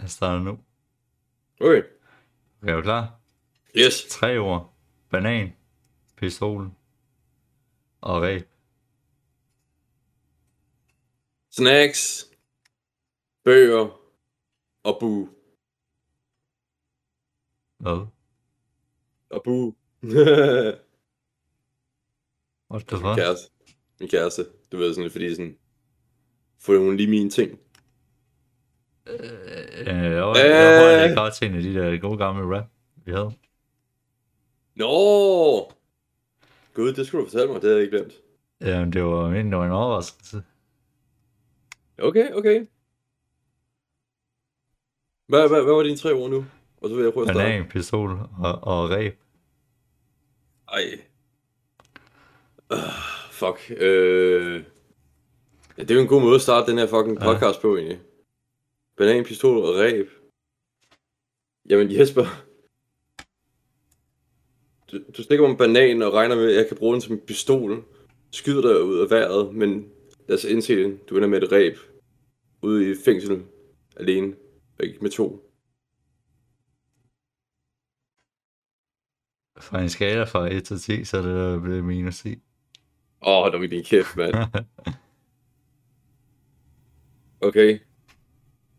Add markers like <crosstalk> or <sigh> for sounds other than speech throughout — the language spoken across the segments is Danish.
Jeg starter nu. Okay. Er du klar? Yes. Tre ord. Banan, pistol og ræb. Snacks, bøger og bu. Hvad? Og bu. What the Min fuck? kæreste. Min kæreste. Du ved sådan fordi sådan... Får hun lige mine ting. Øh, jeg, jeg, jeg tror, jeg lægger godt til en af de der gode gamle rap, vi havde. Nå! Gud, det skulle du fortælle mig. Det havde jeg ikke glemt. Jamen, det var, det var en overraskelse. Okay, okay. Hvad, hvad, hvad var dine tre ord nu? Og så vil jeg prøve at starte. Banan, pistol og, og ræb. Ej. Uh, fuck. Øh... Ja, det er jo en god måde at starte den her fucking Ja. podcast på, egentlig. Banan, pistol og ræb. Jamen Jesper. Du, du stikker mig en banan og regner med, at jeg kan bruge den som en pistol. Skyder dig ud af vejret, men lad os indse det. Du ender med et ræb. Ude i fængsel. Alene. Og ikke med to. Fra en skala fra 1 til 10, så er det der blevet minus 10. Åh, oh, der var din kæft, mand. <laughs> Okay.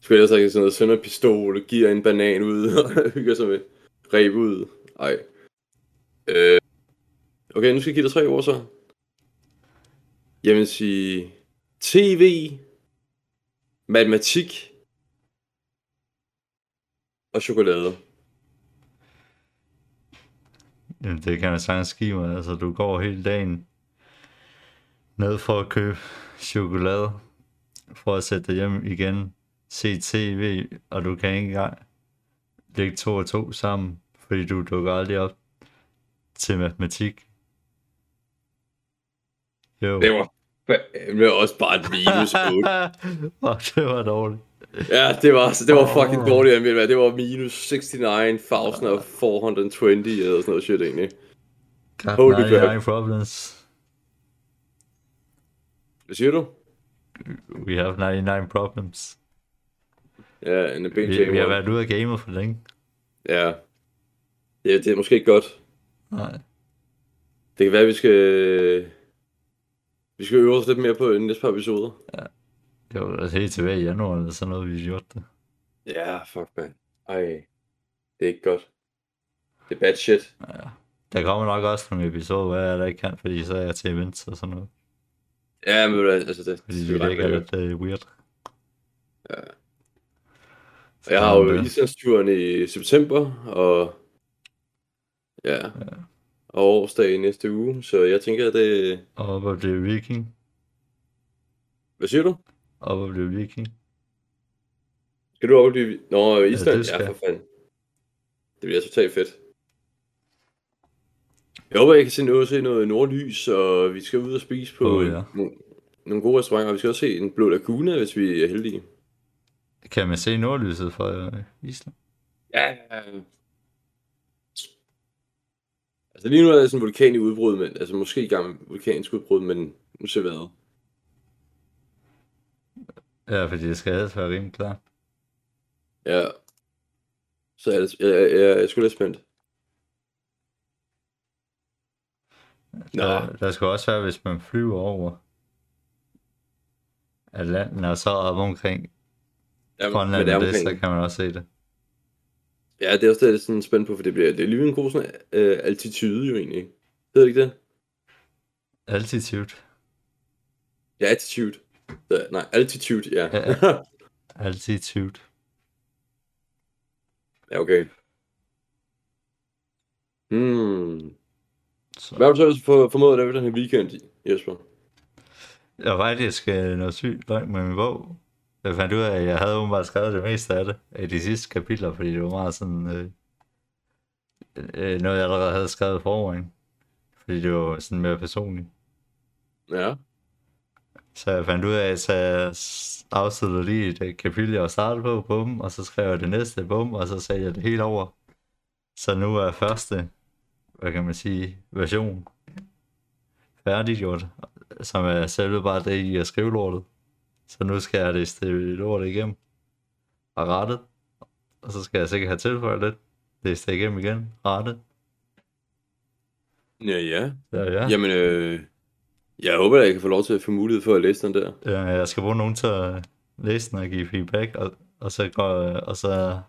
Spiller jeg sådan noget, sønder pistol, giver en banan ud, <laughs> og hygger sig med ræb ud. Ej. Øh. Okay, nu skal jeg give dig tre ord så. Jeg vil sige TV, matematik og chokolade. Jamen, det kan jeg sagtens give mig. Altså, du går hele dagen ned for at købe chokolade, for at sætte dig hjem igen, se tv, og du kan ikke engang lægge to og to sammen, fordi du dukker aldrig op til matematik. Jo. Det var, det var også bare et minus 8. <laughs> Fuck, det var dårligt. Ja, det var, det var fucking dårligt anmeldt, mand. Det var minus 69.420 eller sådan noget shit, egentlig. Got Holy 99 problems. Hvad siger du? We have 99 problems. Ja, en big Vi, vi har været ude af gamet for længe. Ja. Ja, det er måske ikke godt. Nej. Det kan være, at vi skal... Vi skal øve os lidt mere på de næste par episoder. Det var altså helt tilbage i januar, eller sådan noget, vi gjorde det. Ja, fuck, man. Ej. Det er ikke godt. Det er bad shit. Ja. Der kommer nok også nogle episoder, hvor jeg der ikke kan, fordi så er jeg til events og sådan noget. Ja, men hvad, altså det... Fordi det det er lidt uh, weird. Jeg har jo øh, islandsturen i september, og... Ja. Og årsdag i næste uge, så jeg tænker, at det... Og op at blive viking. Hvad siger du? Op at blive viking. Skal du op og blive... Nå, Island? det skal Ja, for fanden. Det bliver totalt fedt. Jeg håber, jeg kan se noget, se noget nordlys, og vi skal ud og spise på oh, ja. ja. nogle, nogle gode restauranter. Vi skal også se en blå lagune, hvis vi er heldige. Kan man se nordlyset fra uh, Island? Ja. Altså lige nu er der sådan en vulkan i udbrud, men, altså måske i gang med vulkansk udbrud, men nu ser hvad. Ja, fordi det skal helst være rimelig klart. Ja. Så jeg, jeg, jeg, jeg, jeg er sgu lidt spændt. Nå. Der, der skal også være, hvis man flyver over Atlanten, og så op omkring Jamen, Grønland, det er det, så kan man også se det. Ja, det er også det, er lidt sådan spændt på, for det bliver det er lige en god sådan, øh, altitude jo egentlig. Ved du ikke det? Altitude. Ja, attitude. Så, nej, altitude, ja. Ja. Ja, <laughs> Altitude. ja okay. Hmm. Så. Hvad har du så for, formået at lave den her weekend, Jesper? Jeg var faktisk øh, noget sygt langt med min bog. Jeg fandt ud af, at jeg havde åbenbart skrevet det meste af det, af de sidste kapitler, fordi det var meget sådan øh, øh, noget, jeg allerede havde skrevet forvejen. Fordi det var sådan mere personligt. Ja. Så jeg fandt ud af, at jeg afsluttede lige et øh, kapitel, jeg var startet på, bum, og så skrev jeg det næste, bum, og så sagde jeg det helt over. Så nu er første, hvad kan man sige, version færdiggjort, som er selve bare det i at skrive lortet. Så nu skal jeg det lortet igennem og rettet, og så skal jeg sikkert have tilføjet lidt. Det igennem igen, rette. Ja, ja. Ja, ja. Jamen, øh, jeg håber, at jeg kan få lov til at få mulighed for at læse den der. ja jeg skal bruge nogen til at læse den og give feedback, og, og, så, går, og så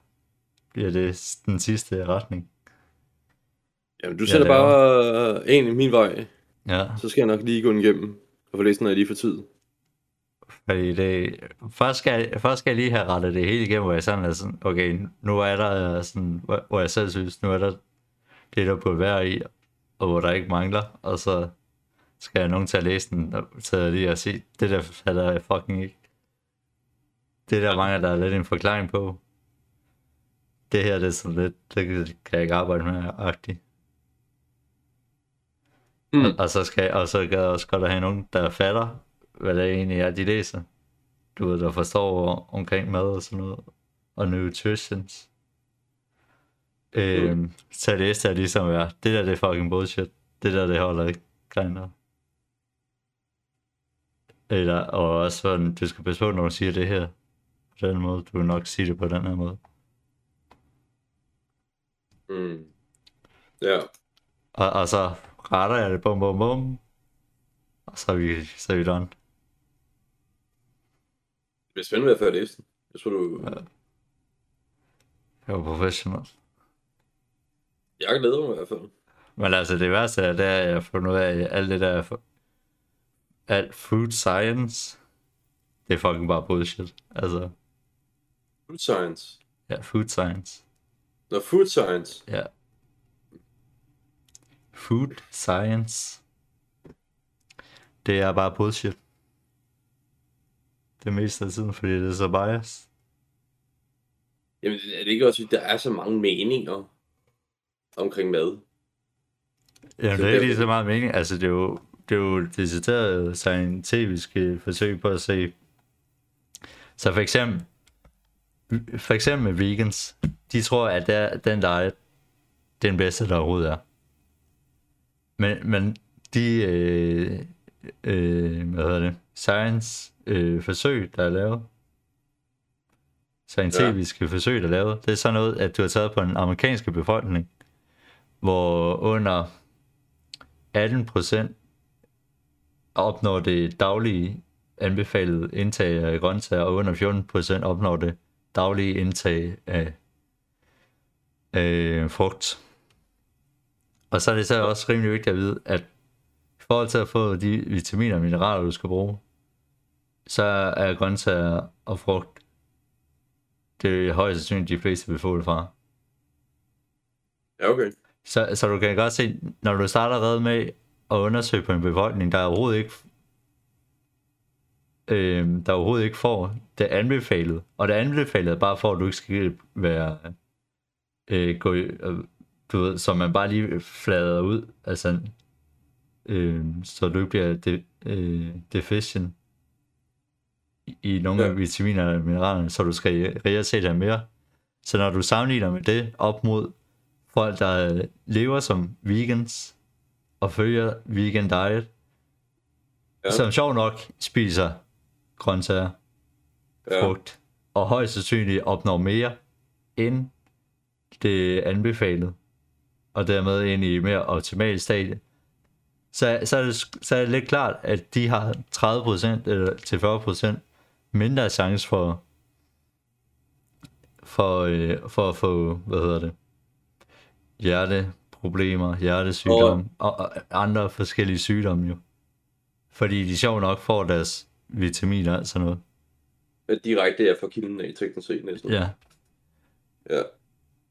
bliver det den sidste retning. Jamen, du sætter er bare en i min vej, Ja, så skal jeg nok lige gå den igennem og få læst den, når jeg lige får tid. Fordi det, først, skal, jeg- først skal jeg lige have rettet det hele igennem, hvor jeg sådan er sådan, okay, nu er der sådan, hvor, jeg selv synes, nu er der det, der burde være i, og hvor der ikke mangler, og så skal jeg nogen til at læse den, og så lige og sige, det der fatter jeg fucking ikke. Det der mangler, der er lidt en forklaring på. Det her, det er sådan lidt, det kan jeg ikke arbejde med, agtigt. Mm. Og, og, så skal, og så kan jeg også godt have nogen, der fatter, hvad det egentlig er, de læser. Du ved, der forstår omkring mad og sådan noget. Og nutritions. Øhm, så læste jeg ligesom, ja, det der det er fucking bullshit. Det der det holder ikke griner. Eller, og også sådan, du skal passe på, når du siger det her. På den måde, du vil nok sige det på den her måde. Mm. Ja. Og, og så retter jeg det, bum bum bum. Og så er vi, så er vi done. Det bliver spændende at få læst den. Jeg tror, du... Ja. Jeg var professional. Jeg glæder mig i hvert fald. Men altså det værste er, det er, at jeg har fundet ud af, alt det der, for- alt food science, det er fucking bare bullshit. Altså, Food science. ja, food science. Nå, food science. Ja. Food science. Det er bare bullshit. Det meste af tiden, fordi det er så biased. Jamen, er det ikke også, at der er så mange meninger omkring mad? Jamen, Så det er ikke lige så meget mening. Altså, det er jo, det er jo decideret scientifiske forsøg på at se. Så for eksempel, for eksempel med vegans, de tror, at der, den diet, det er den bedste, der overhovedet er. Men, men de, øh, øh, hvad hedder det, science øh, forsøg, der er lavet, scientifiske ja. forsøg, der er lavet, det er sådan noget, at du har taget på den amerikanske befolkning, hvor under 18% opnår det daglige anbefalede indtag af grøntsager, og under 14% opnår det daglige indtag af, af frugt. Og så er det så også rimelig vigtigt at vide, at i forhold til at få de vitaminer og mineraler, du skal bruge, så er grøntsager og frugt det er højst sandsynligt de fleste vil få det fra. Ja, okay. Så, så du kan godt se, når du starter allerede med at undersøge på en befolkning, der overhovedet ikke øh, der overhovedet ikke får det anbefalet. Og det anbefalet er bare for, at du ikke skal være øh, gå, øh, du ved, så man bare lige flader ud, altså øh, så du ikke bliver de, øh, deficient i, nogle Ja. af vitaminerne og mineralerne, så du skal reelt set have mere. Så når du sammenligner med det op mod folk, der lever som vegans og følger vegan diet, Ja. som sjov nok spiser grøntsager, ja. frugt, og højst sandsynligt opnår mere end det anbefalede, og dermed ind i mere optimal stadie, så, så, er det, så er det lidt klart, at de har 30% eller til 40% mindre chance for, for, øh, for at få, hvad hedder det, hjerteproblemer, hjertesygdomme og, og andre forskellige sygdomme jo. Fordi de sjov nok får deres vitaminer og sådan noget. Direkte er fra kilden af, teknisk set næsten. Ja. ja.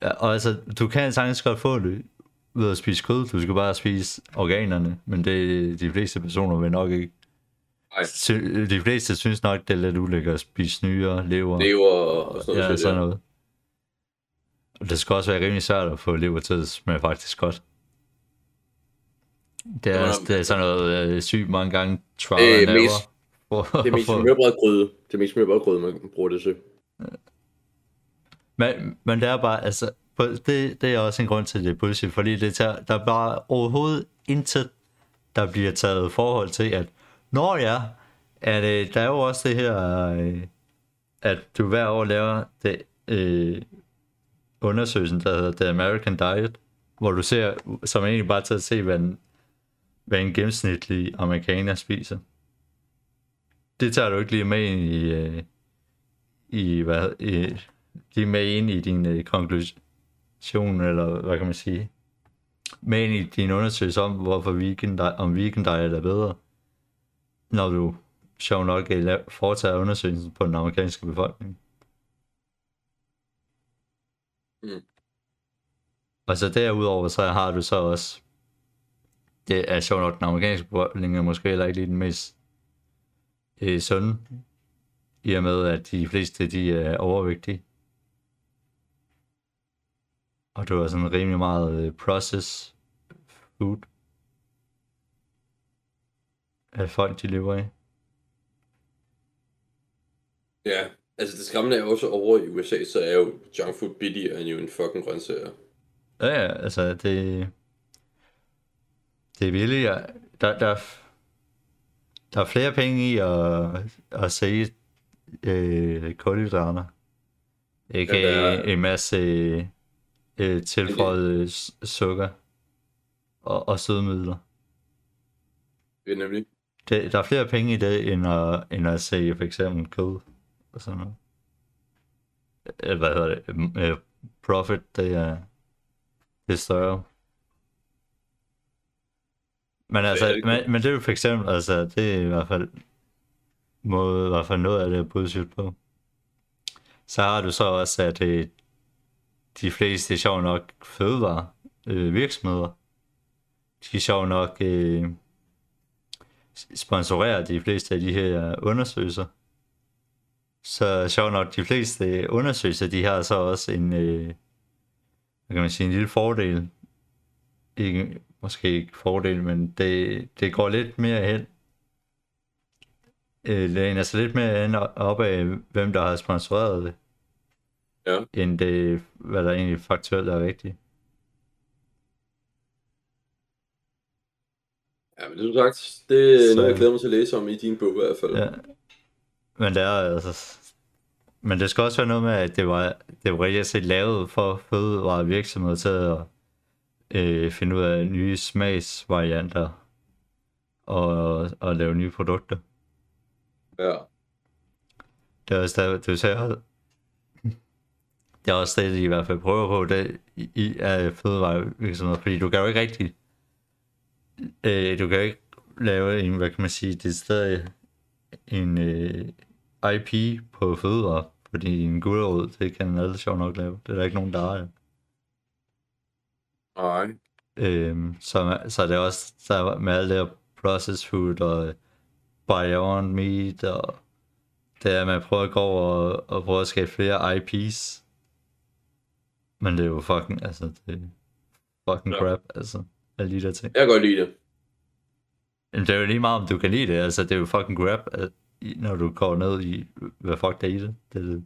ja og altså, du kan sagtens godt få det ved at spise kød. Du skal bare spise organerne, men det de fleste personer vil nok ikke. Nej. De fleste synes nok, det er lidt ulækkert at spise nyere, lever. Lever og sådan noget. ja, sådan noget. Og det skal også være rimelig svært at få lever til at smage faktisk godt. Det er, det er sådan noget øh, sygt mange gange trial Øh, and error. <laughs> mest- for- Det er mest smørbrødgryde. Det er mest smørbrødgryde, man bruger det til. Men, men det er bare, altså, det, det er også en grund til, at det er bullshit, fordi det tager, der er bare overhovedet intet, der bliver taget forhold til, at, når ja, at, øh, der er jo også det her, øh, at du hver år laver det, øh, undersøgelsen, der hedder The American Diet, hvor du ser, som egentlig bare til at se, hvad en, hvad en gennemsnitlig amerikaner spiser. Det tager du ikke lige med ind i, øh, i hvad, i, lige med ind i din øh, konklusion, eller hvad kan man sige, med ind i din undersøgelse om, hvorfor weekend, om weekend er bedre, når du sjov nok la- foretager undersøgelsen på den amerikanske befolkning. Mm. Og så derudover, så har du så også, det er sjovt nok, den amerikanske befolkning er måske heller ikke lige den mest øh, sunde, i og med, at de fleste, de er overvægtige. Og du har sådan rimelig meget øh, process food, at folk de lever i. Ja, altså det skræmmende er også over i USA, så er jo junk food billigere end jo en fucking grøntsager. Ja, ja, altså det... Det er ja. Der, der, der er flere penge i at, at sælge øh, kulhydrater. Ikke Ja, er- en masse øh, tilføjet s- sukker og, og sødemidler. Det er nemlig. Det, der er flere penge i det, end at, end at sælge for eksempel kød og sådan noget. Øh, Hvad hedder det? Øh, Profit, det er, det er større. Men altså, det men, men det er jo for eksempel, altså, det er i hvert fald, måde, i hvert fald noget af det er bullshit på. Så har du så også, at øh, de fleste, sjov nok, fødevare øh, virksomheder, de sjov nok øh, sponsorerer de fleste af de her undersøgelser. Så sjov nok, de fleste undersøgelser, de har så også en, øh, hvad kan man sige, en lille fordel. Ikke, måske ikke fordel, men det, det går lidt mere hen. Øh, læner sig lidt mere hen op af, hvem der har sponsoreret det. Ja. End det, hvad der egentlig faktuelt er rigtigt. Ja, men det som sagt, det er Så- noget, jeg glæder mig til at læse om i din bog i hvert fald. Ja. Men det er altså... Men det skal også være noget med, at det var, det var reelt set lavet for fødevarevirksomheder til at øh, finde ud af nye smagsvarianter og, og lave nye produkter. ja. Det er også der, du ser, det er også det, de i hvert fald prøver på, det i, af fødevarevirksomheder, fordi du kan jo ikke rigtig, øh, du kan jo ikke lave en, hvad kan man sige, det er stadig en øh, IP på fødevarer, fordi en gulerod, det kan alle sjovt nok lave. Det er der ikke nogen, der ejer. Nej. Øhm, så, så er det også der med alt det her processed food og Beyond Meat og det er, at man prøver at gå over og, og prøve at skabe flere IPs. Men det er jo fucking, altså, det er fucking Ja. crap, altså, alle de der ting. Jeg kan godt lide det. Men det er jo lige meget, om du kan lide det, altså, det er jo fucking crap, at, når du går ned i, hvad fuck der er i det. det, er det.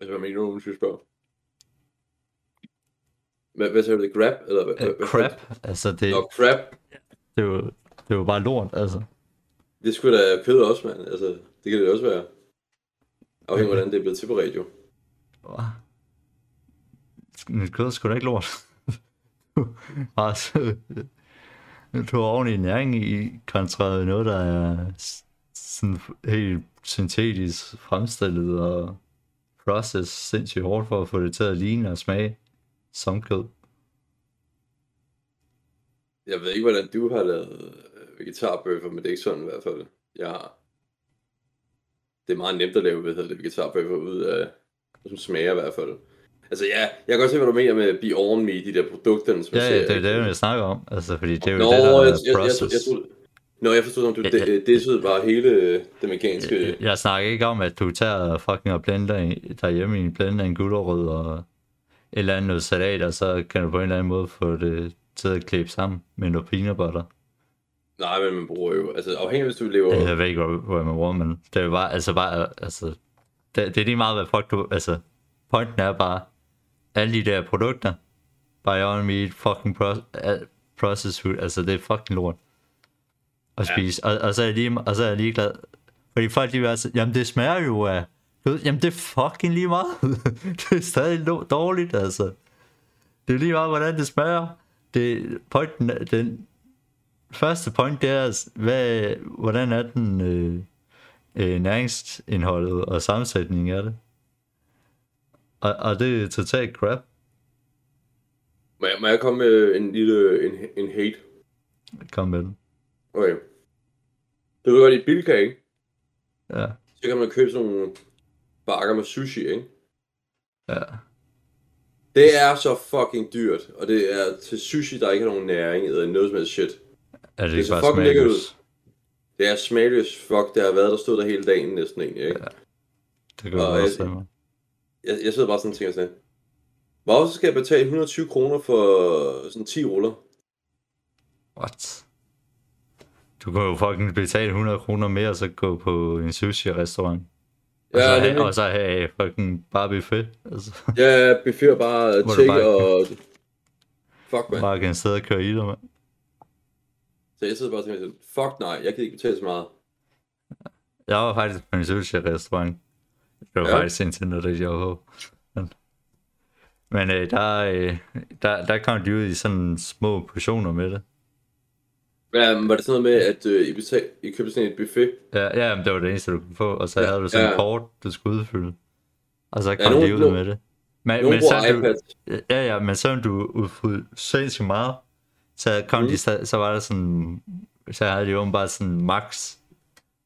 Altså, hvad mener du, hvis du spørger? Hvad, hvad sagde du, det grab? Eller hvad, Uh, hvad- crap, altså, det, Nå, crap. det, er jo, det er jo bare lort, altså. Det skulle da kød også, mand. Altså, det kan det også være. Afhængig af, hvordan det er blevet til på radio. Åh. Mit kød er sgu da ikke lort. <laughs> altså, du har ordentlig næring i, kontra noget, der er sådan helt syntetisk fremstillet og process sindssygt hårdt for at få det til at ligne og smage som kød. Jeg ved ikke, hvordan du har lavet øh, vegetarbøffer, men det er ikke sådan i hvert fald. Jeg har. Det er meget nemt at lave, hvad hedder det, vegetarbøffer ud af, som smager i hvert fald. Altså ja, jeg kan godt se, hvad du mener med Beyond Meat, de der produkter, som Ja, ja, det er det, jeg snakker om. Altså, fordi det er jo Nå, det, der jeg, er jeg, jeg, jeg, process. jeg, troede, Nå, jeg forstod, om du det, det, bare hele øh, det mekaniske... Jeg, jeg snakker ikke om, at du tager fucking og blender en- derhjemme i en blender en gulerod og et eller andet salat, og så kan du på en eller anden måde få det til at klæbe sammen med noget peanut butter. Nej, men man bruger jo... Altså afhængig af, hvis du lever... Jeg ved ikke, hvor, hvor man bruger, men det er jo bare, altså bare, altså, det, det er lige meget, hvad folk du, altså, pointen er bare, alle de der produkter, Beyond Meat, fucking pro, processed food, altså det er fucking lort at Ja. spise, og, og, så er jeg lige, og så er jeg lige glad, fordi folk vil altså, jamen det smager jo af Jamen, det er fucking lige meget. <laughs> det er stadig dårligt, altså. Det er lige meget, hvordan det smager. Det, pointen, den første point, det er, hvad, hvordan er den øh, øh, næringsindholdet og sammensætningen af det. Og, og det er totalt crap. Må jeg, må jeg komme med en lille en, en hate? Kom med den. Okay. Du ved godt, i Bilka, ikke? Ja, Så kan man købe sådan nogle bakker med sushi, ikke? ja. Det er så fucking dyrt, og det er til sushi, der ikke har nogen næring eller noget som helst shit. Er det, Det ser bare fucking lækkert smagløst? Det er smagløst fuck, det har været, der stod der hele dagen næsten egentlig, ikke? Det kan Og jeg jeg- også stemme. Jeg, jeg sidder bare sådan og tænker sådan, hvorfor skal jeg betale 120 kroner for sådan 10 ruller? What? Du kan jo fucking betale 100 kroner mere, og så gå på en sushi-restaurant. Og, Ja, så det have, og så have fucking bare buffet. Altså, Ja, buffet og bare bare- og... Fuck, man. bare kan sidde og køre i dig, mand. Så jeg sidder bare og tænker fuck nej, jeg kan ikke betale så meget. Jeg var faktisk på en sushi-restaurant. Det var Ja. ja. faktisk indtil noget, det jeg. Men, men øh, der, øh, der, der kom de ud i sådan små portioner med det. Ja, men var det sådan noget med, at øh, I, betal, I købte sådan et buffet? Ja, ja men det var det eneste, du kunne få. Og så Ja, havde du sådan ja. et kort, du skulle udfylde. Og så Ja, kom nogen- de ud nogen- med det. Men, Nogen men så du. Ja, ja, men så du udfyldt sindssygt meget, så kom Mm. mm. de, sta- så var der sådan, så havde de jo bare sådan max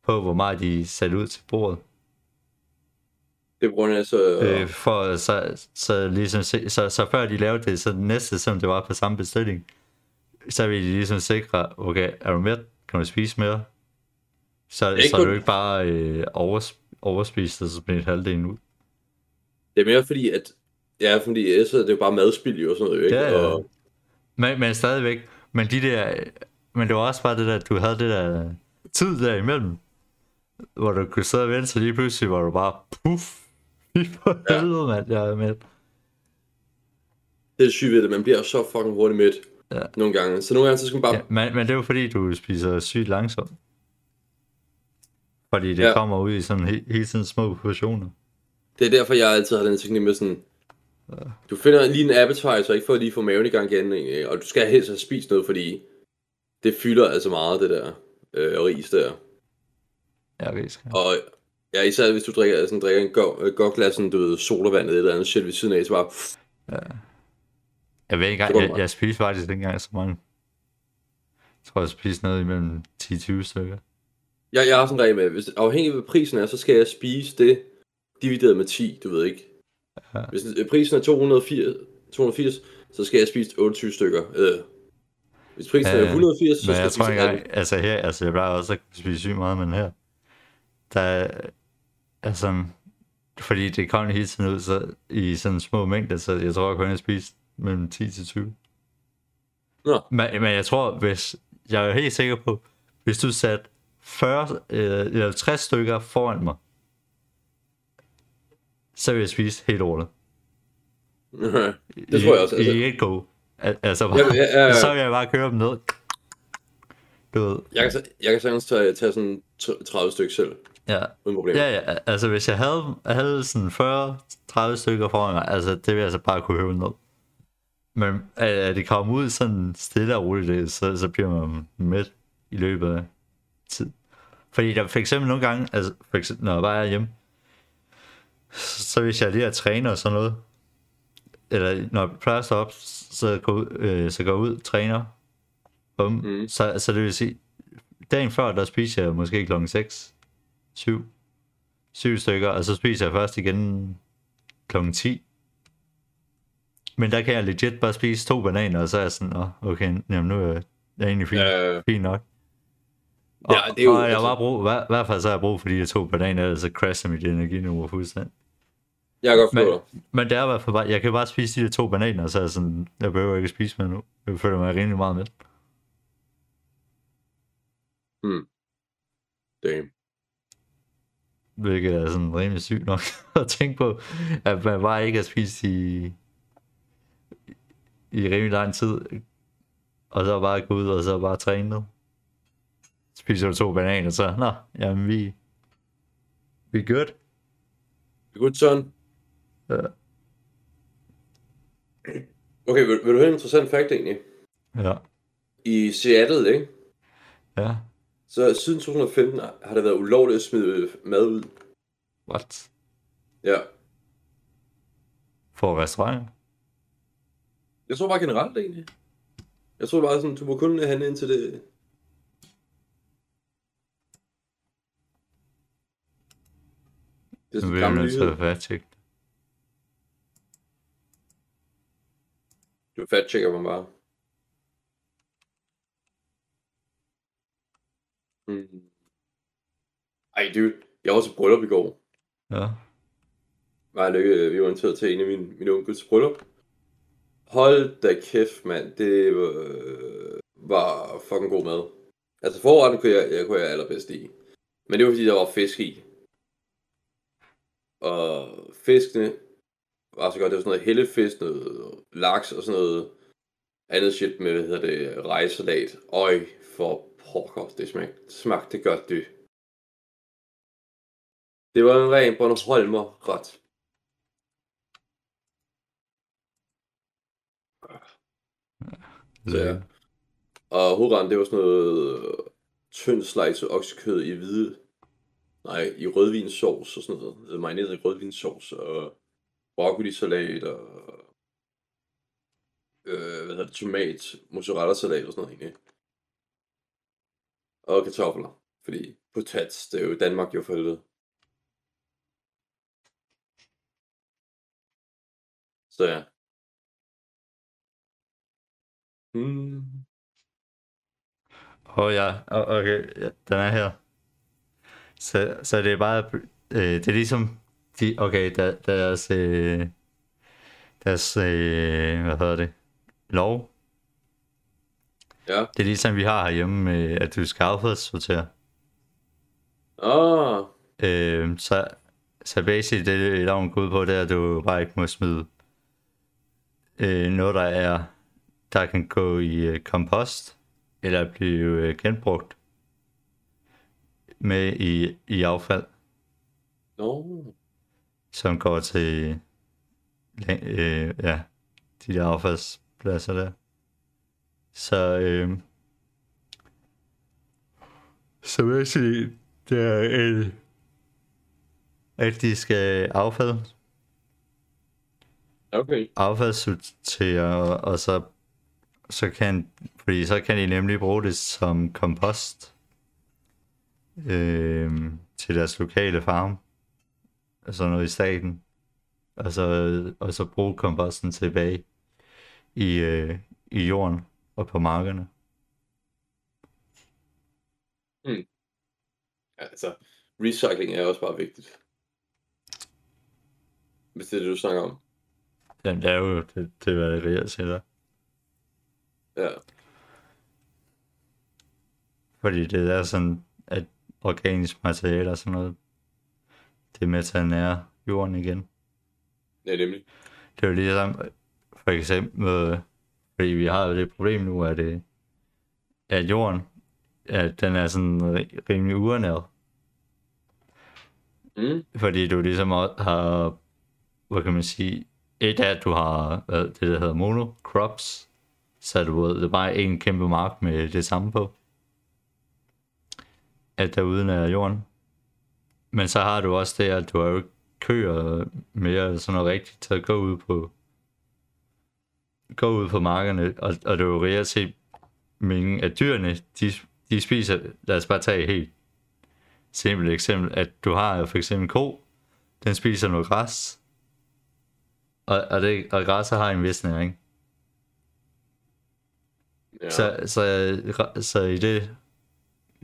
på, hvor meget de satte ud til bordet. Det er grund af, så... Øh, for så, så, ligesom, så, så før de lavede det, så det næste, som det var på samme bestilling, så ville de ligesom sikre, okay, er du med? Kan du spise mere? Så, så er du kun- ikke bare øh, overs, overspist, og så bliver halvdelen ud. Det er mere fordi, at... Ja, fordi er det jo bare madspil jo og sådan noget, ikke? Ja, ja. Og, Men, men stadigvæk, men de der, men det var også bare det der, du havde det der tid der imellem, hvor du kunne sidde og vente, så lige pludselig var du bare, puff, <laughs> fy for Ja. helvede, mand, jeg er med. det er syge ved det, man bliver så fucking hurtigt mæt. Ja. Nogle gange. Så nogle gange, så skal man bare... Ja, men, men det er jo fordi, du spiser sygt langsomt. Fordi det ja. kommer ud i sådan he, hele tiden små portioner. Det er derfor, jeg altid har den teknik med sådan... Du finder lige en appetizer, ikke for at lige få maven i gang igen, ikke? og du skal helst have spist noget, fordi det fylder altså meget, det der øh, ris der. Jeg ved ikke. Og ja, især hvis du drikker, sådan, drikker en go- øh, glas, sådan, du ved, sodavand eller et eller andet shit ved siden af, så bare... Jeg ved ikke jeg, meget. jeg spiste faktisk ikke engang så mange. Jeg tror, jeg spiste noget imellem 10-20 stykker. Jeg, jeg har sådan en regel med, hvis afhængig af hvad prisen er, så skal jeg spise det divideret med 10, du ved ikke. Ja. Hvis øh, prisen er 280, 280 så skal jeg spise 28 stykker. Øh, hvis prisen Ja, er ja. 180, så skal jeg jeg tror spise ikke 18. engang, altså her, altså jeg plejer også at spise sygt meget, men her, der er, altså, fordi det kom hele tiden ud så, i sådan små mængder, så jeg tror, jeg kun har spist mellem 10 til 20. Nå. Men, men jeg tror, hvis, jeg er helt sikker på, hvis du satte 40 øh, eller 60 stykker foran mig, så vil jeg spise helt ordet. <laughs> det tror jeg også. I, Altså, I et go. Al- Altså, Ja, ja, ja, ja. <laughs> så vil jeg bare køre dem ned. Du ved, jeg, kan, jeg kan sagtens tage, tage sådan tr- 30 stykker selv, ja. uden problem. Ja, ja, altså hvis jeg havde, havde sådan 40-30 stykker foran mig, altså det ville jeg altså bare kunne høve ned. Men at, at det kommer ud sådan stille og roligt, det, så, så bliver man med i løbet af tid. Fordi der for eksempel nogle gange, altså for eksempel, når jeg bare er hjemme, så, hvis jeg lige er træner og sådan noget, eller når jeg plejer at stå op, så går, ud- øh, så går ud, træner, bum, Mm. så, så det vil sige, dagen før, der spiser jeg måske klokken 6, 7, 7 stykker, og så spiser jeg først igen klokken 10. Men der kan jeg legit bare spise to bananer, og så er jeg sådan, Åh, okay, jamen nu er jeg egentlig fint, Øh, fint nok. Og, Ja, det er jo- og jeg altså- bare brug, i hver- hvert fald så har jeg brug for de der to bananer, ellers så crasher mit energiniveau fuldstændig. Jeg kan godt Men, forstå men det er i hvert fald bare, jeg kan bare spise de der to bananer, så er jeg sådan, jeg behøver ikke at spise mere nu. Jeg føler mig rimelig meget med. Damn. Hvilket er sådan rimelig sygt nok <laughs> at tænke på, at man bare ikke har spist i, i rimelig lang tid, og så bare gå ud og så bare træne. Spiser du to bananer, så, nå, jamen vi, vi er good. Godt, Søren. Ja. Okay, vil, vil du have en interessant fakt egentlig? Ja. I Seattle, ikke? Ja. Så siden 2015 har det været ulovligt at smide mad ud. What? Ja. For restauranter? Jeg tror bare generelt egentlig. Jeg tror bare sådan, du må kun handle ind til det. Det er sådan en gammel nyhed. at fact-check. Du fat tjekker mig bare. Mm. Ej, dude. Jeg var til bryllup i går. Ja. Og Lykke, vi var inviteret til en af mine, mine onkels bryllup. Hold da kæft, mand. Det var, var fucking god mad. Altså forretten kunne jeg, jeg, kunne jeg allerbedst i. Men det var fordi, der var fisk i. Og fiskene var så godt. Det var sådan noget hellefisk, noget laks og sådan noget andet shit med, hvad hedder det, rejsalat. Øj, for pokker, det smagte, smagte godt, det. Det var en ren Bornholmer ret. Så ja. Og hovedretten, det var sådan noget tynd slice oksekød i hvide, nej, i rødvinssovs og sådan noget. Er marineret i rødvinssovs og broccoli-salat og øh, hvad hedder det, tomat, mozzarella-salat og sådan noget egentlig. Og kartofler, fordi potats, det er jo Danmark jo for helvede. Så ja. Hmm. Åh oh, ja, okay, ja, den er her. Så, så det er bare, øh, det er ligesom, de, okay, der, deres, øh, deres, øh, hvad hedder det, lov. Ja. Det er ligesom vi har herhjemme, med, at du skal affaldssortere. Ah, Øh, så, så basically det, loven går ud på, det er, at du bare ikke må smide øh, noget, der er, der kan gå i øh, kompost, eller blive øh, genbrugt med i, i affald, no. Som går til øh, ja, de der affaldspladser der. Så, øh, så basically, det er en, at de skal affald, Okay. affaldssortere, og, og så, så kan, fordi så kan de nemlig bruge det som kompost øh, til deres lokale farm, altså noget i staten, og så, og så bruge komposten tilbage i, øh, i jorden og på markerne. Ja, altså, recycling er også bare vigtigt. Hvis det er det, du snakker om. Jamen, det er jo det, det er, hvad det reelt set er. Ja. Fordi det er sådan, at organisk materiale og sådan noget, det er med til at nære jorden igen. Ja, nemlig. Det er jo ligesom, for eksempel, fordi vi har jo det problem nu, at, det, at jorden, at den er sådan ri- rimelig uernæret. Mm. Fordi du ligesom har, hvad kan man sige, et af, at du har hvad, det, der hedder monocrops, så du ved, det er bare en kæmpe mark med det samme på. At der uden er jorden. Men så har du også det, at du har jo ikke køer mere eller sådan noget rigtigt til at gå ud på gå ud på markerne, og, og det er jo reelt set meningen, at dyrene, de, de spiser, lad os bare tage et helt simpelt eksempel, at du har jo for eksempel en ko, den spiser noget græs, og, og, det, og græsset har en vis næring. Ja. Så, så, så i det,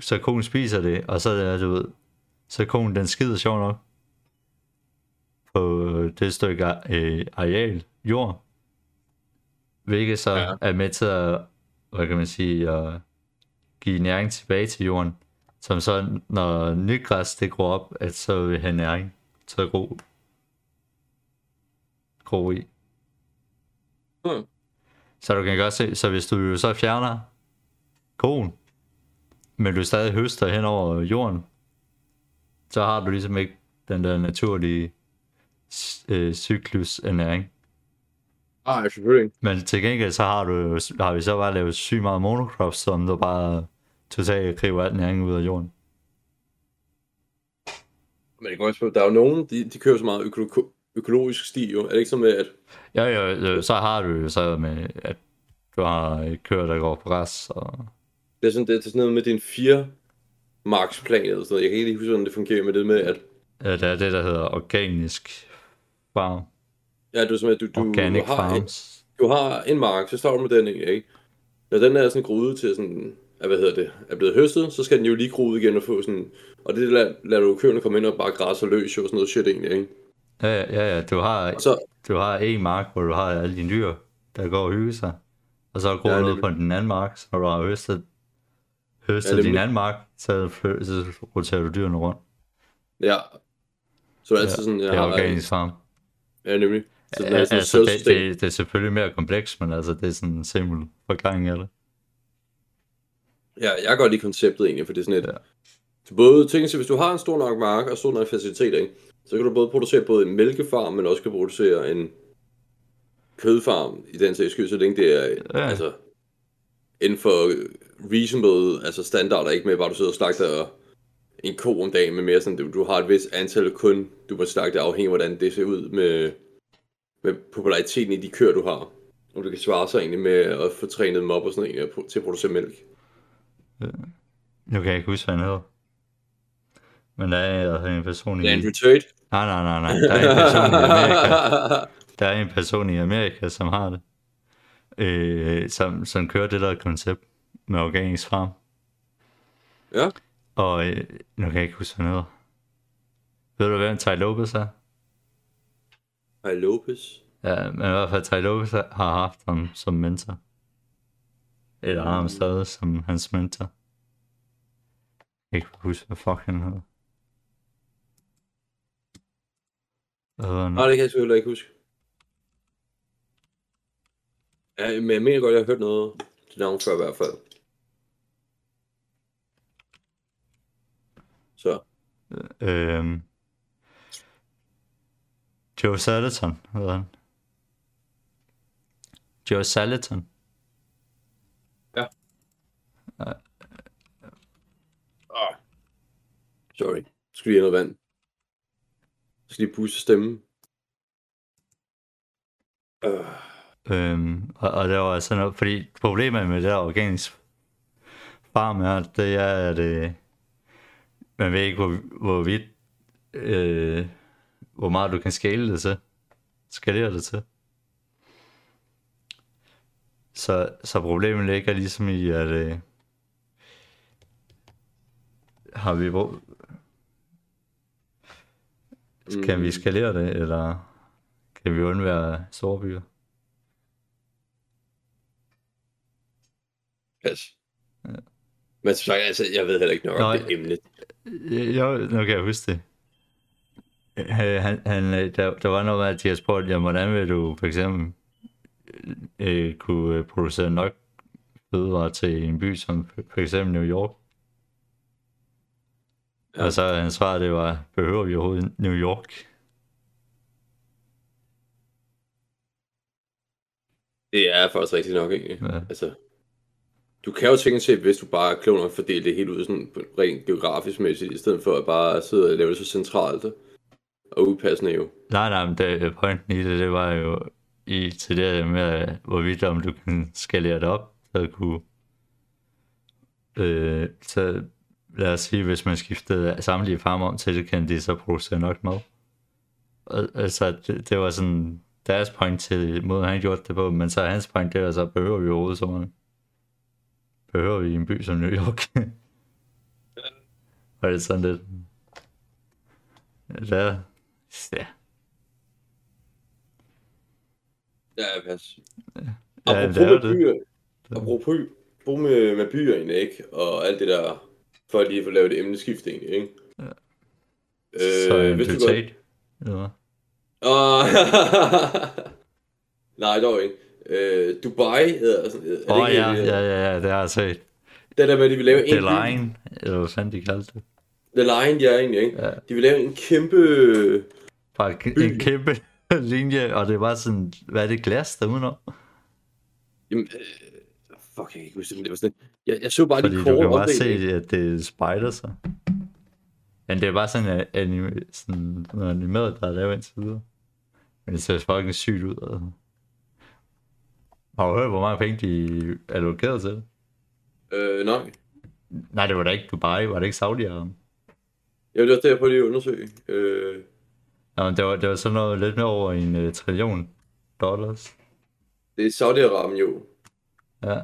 så konen spiser det, og så er du ved, så konen den skider sjov nok på det stykke øh, areal, jord, hvilket så Ja. er med til at, hvad kan man sige, at give næring tilbage til jorden, som så, når nyt græs det gror op, at så vil have næring til at gro, gro i. Hmm. Så du kan godt se, så hvis du så fjerner koen, men du stadig høster hen over jorden, så har du ligesom ikke den der naturlige øh, cyklusernæring. Ah, selvfølgelig ikke. Men til gengæld så har, du, har vi så bare lavet sygt meget monocrops, som der bare totalt kriver alt næring ud af jorden. Men det går også på, der er jo nogen, de, de kører så meget øko- økologisk stil, jo. Er det ikke så med, at Ja, ja, så har du jo så med, at du har et køer, der går på græs, og det er sådan, det er sådan noget med din fire marksplan eller sådan noget. Jeg kan ikke lige huske, hvordan det fungerer med det med, at ja, det er det, der hedder organisk farm, ja, du, er sådan, at du, du, organic har, en, farms. du har en mark, så starter du med den egentlig, ikke? Når den er sådan groet til sådan, at, hvad hedder det, er blevet høstet, så skal den jo lige gro ud igen og få sådan, og det lader, lader du køerne komme ind og bare græsser løs jo og sådan noget shit egentlig, ikke? Ja, ja, ja, du har, Og så, du har en mark, hvor du har alle dine dyr, der går og hygger sig. Og så går Ja, du det- ud på den anden mark, så du har høstet, høstet Ja, det- din anden mark, så, så roterer du dyrene rundt. ja, så er det Ja, altid sådan, det jeg er har, organisk farm. ja, nemlig. Så den er sådan altså, det, det, det er selvfølgelig mere komplekst, men altså, det er sådan en simpel forklaring af det. Ja, jeg kan godt lide konceptet egentlig, for det er sådan et... Ja. Så både, sig, hvis du har en stor nok mark og stor nok facilitet, ikke? så kan du både producere både en mælkefarm, men også kan producere en kødfarm i den sags skyld, så længe det er Ja. ja. altså, inden for reasonable altså standarder, ikke med bare du sidder og slagter en ko om dagen, men mere sådan, du, du har et vis antal kun, du må slagte afhængig af, hvordan det ser ud med, med populariteten i de køer, du har. Om du kan svare sig egentlig med at få trænet dem op og sådan noget, til at producere mælk. Nu kan jeg ikke huske, hvad han hedder. Men der er en person i... Andrew Tate. Nej, nej, nej, nej. Der er en person i Amerika, der er en person i Amerika, som har det. Øh, som, som kører det der koncept med organisk farm. Ja. Og øh, nu kan jeg ikke huske, hvad han hedder. Ved du, hvem Ty Lopez er? Hej Lopez. Ja, men i hvert fald Ty Lopez har haft ham som mentor. Eller har ham stadig som hans mentor. Jeg kan ikke huske, hvad fuck han hedder. Nej, det kan jeg selvfølgelig ikke huske. Ja, men jeg mener godt, jeg har hørt noget til navn før i hvert fald. Så. Øhm, Joe Salaton hedder han. Joe Salaton. Ah. Sorry. Skal lige have noget vand. Jeg skal lige puste stemmen. Uh. Øhm, og, og det var sådan noget, fordi problemet med det der organisk farm er, det er, at øh, man ved ikke, hvor, hvor vidt, øh, hvor meget du kan skale det til. Skalere det til. Så, så problemet ligger ligesom i, at øh, har vi brug, kan vi skalere det, eller kan vi undvære store byer? Pas. Men som sagt, altså, jeg ved heller ikke nok om det emne. Jo, nu kan jeg huske det. Øh, Han, han, øh, der, der var noget med, at de har spurgt, jamen, hvordan vil du for eksempel øh, kunne øh, producere nok fødevarer til en by som for eksempel New York? Ja. Og så hans svar, det var, behøver vi overhovedet New York? Det er faktisk rigtigt nok, ikke? Ja. Altså, du kan jo tænke sig, hvis du bare er klog nok fordele det helt ud sådan rent geografisk mæssigt, i stedet for at bare sidde og lave det så centralt og upassende jo. Nej, nej, men det, pointen i det, det var jo i til det med, hvorvidt om du kan skalere det op, så kunne øh, så lad os sige, hvis man skiftede samtlige farmer om til det, kan de så producere nok mad. Og, altså, det, det var sådan deres point til måden, han gjorde det på, men så hans point, det var så, behøver vi overhovedet så meget? Behøver vi en by som New York? <laughs> Og det er sådan lidt... Der, ja, Ja, pas. Ja, Apropos det er med det. byer, apropos, apropos med, med byer egentlig, ikke? Og alt det der, for lige at få lavet et emneskift egentlig, ikke? Ja. Øh, så en du. Eller hvad? Åh, <laughs> Nej, dog ikke. Øh, Dubai hedder sådan. Åh oh, ja, det, ja, ja, ja, det har jeg set. Det der med, at de vil lave en The. Line, eller hvad fanden de kaldte det. The Line, ja, egentlig, ikke? Ja. De vil lave en kæmpe Bare en, en kæmpe <laughs> linje, og det bare sådan, hvad er det glas der udenom? Jamen, øh, fuck, jeg kan ikke huske, det, var sådan, jeg, jeg så bare Fordi de du kort kan bare se, at det er spider så. Men det er bare sådan, anime, sådan noget animeret, der er lavet indtil videre. Men det ser fucking sygt ud. Altså. Har du hørt, hvor mange penge de allokerede til det? Øh, nej. Nej, det var da ikke Dubai, var det ikke saudi -Arabien? Jeg vil også det, jeg prøver lige at undersøge. Øh, Nå, men det var, det var sådan noget lidt mere over en uh, trillion dollars. det er Saudi-Arabien jo. Ja.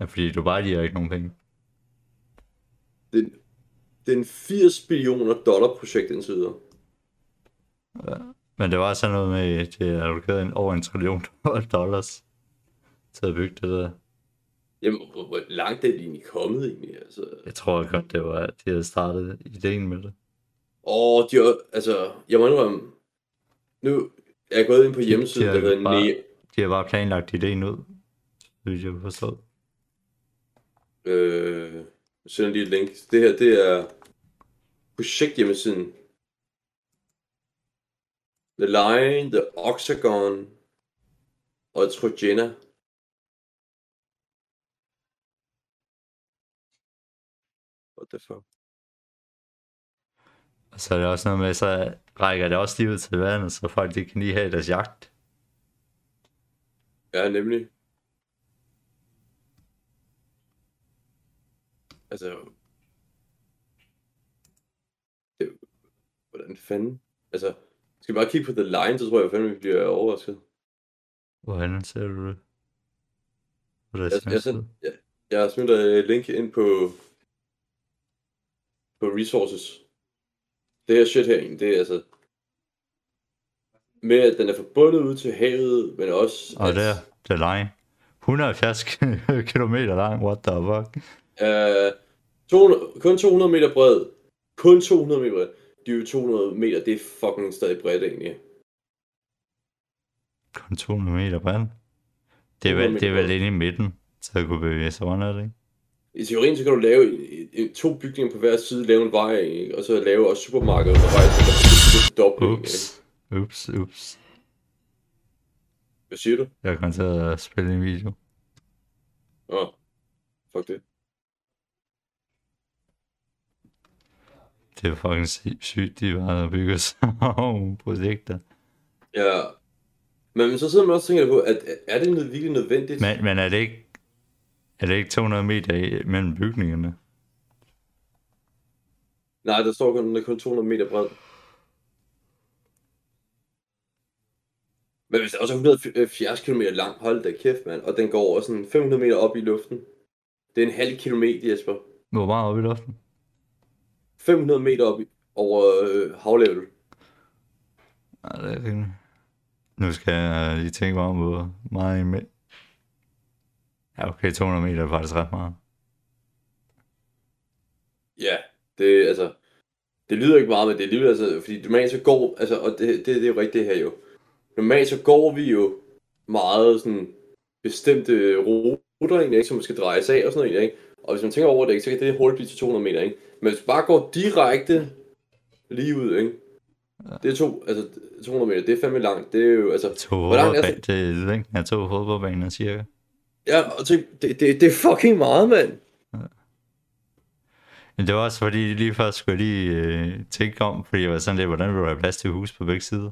ja. fordi Dubai, de har ikke nogen penge. Det, det er en 80 billioner dollar projekt indtil videre. Men det var sådan noget med, at de allokerede en, over en trillion <laughs> dollars til at bygge det der. Jamen, hvor, hvor langt er de egentlig kommet egentlig? Altså, Jeg tror godt, det var, at de havde startet ideen med det. åh, de er, altså, jeg må indrømme, nu er jeg gået ind på hjemmesiden, de der har hedder bare- Ne... De har bare planlagt ideen ud, vidt jeg har forstået. Øh, jeg sender lige et link. Det her, det er projekthjemmesiden. The Line, The Oxagon og Trojena. The fuck? Og så er det også noget med, så rækker det også lige ud til vandet, så folk de kan lige have deres jagt. Ja, nemlig. Altså... Det, hvordan fanden? Altså, skal vi bare kigge på The Line, så tror jeg fandme, vi bliver overrasket. Hvordan ser du det? På deres Jeg, jeg, send, jeg, jeg har smidt et link ind på, på resources. Det her shit her, det er altså... Med at den er forbundet ud til havet, men også... Og at, der, det er line. 170 km lang, what the fuck? Øh, 200, kun 200 meter bred. Kun 200 meter bred. De er jo 200 meter, det er fucking stadig bredt egentlig. Kun 200 meter bred. Det er 200 vel, det er vel inde i midten, så jeg kunne bevæge sig rundt, det ikke? I teorien så kan du lave to bygninger på hver side, lave en vej, ikke? og så lave også supermarkeder på vej til at doble. Ups, ups, ups. Hvad siger du? Jeg kommer til at spille en video. Åh, oh, fuck det. Det er fucking sy- sygt, de bare bygger <laughs> sådan projekter. Ja. Men så sidder man også og tænker på, at er det virkelig nødvendigt? Men, men er det ikke er det ikke 200 meter mellem bygningerne? Nej, der står kun, den er kun 200 meter bred. Men hvis det også er 170 km lang, hold da kæft, mand. Og den går over sådan 500 meter op i luften. Det er en halv kilometer, Jesper. Hvor meget op i luften? 500 meter op i, over øh, havlevel. Nej, det er rimeligt. Nu skal jeg lige tænke mig om, hvor meget. Ja, okay, 200 meter er faktisk ret meget. Ja, det altså... Det lyder ikke meget, men det er alligevel altså... Fordi normalt så går... Altså, og det, det, det er jo rigtigt her jo. Normalt så går vi jo meget sådan bestemte ruter egentlig, ikke, som man skal drejes af og sådan noget, ikke? Og hvis man tænker over det, ikke, så kan det hurtigt blive til 200 meter, ikke? Men hvis du bare går direkte lige ud, ikke? Det er to, altså 200 meter, det er fandme langt. Det er jo, altså... To Hvor langt er fodboldbaner, det er længden af to fodboldbaner cirka. Ja, og tænk, det, det, det er fucking meget, mand. Men det var også fordi, lige først skulle jeg lige øh, tænke om, fordi jeg var sådan lidt, hvordan vil der være plads til hus på begge sider?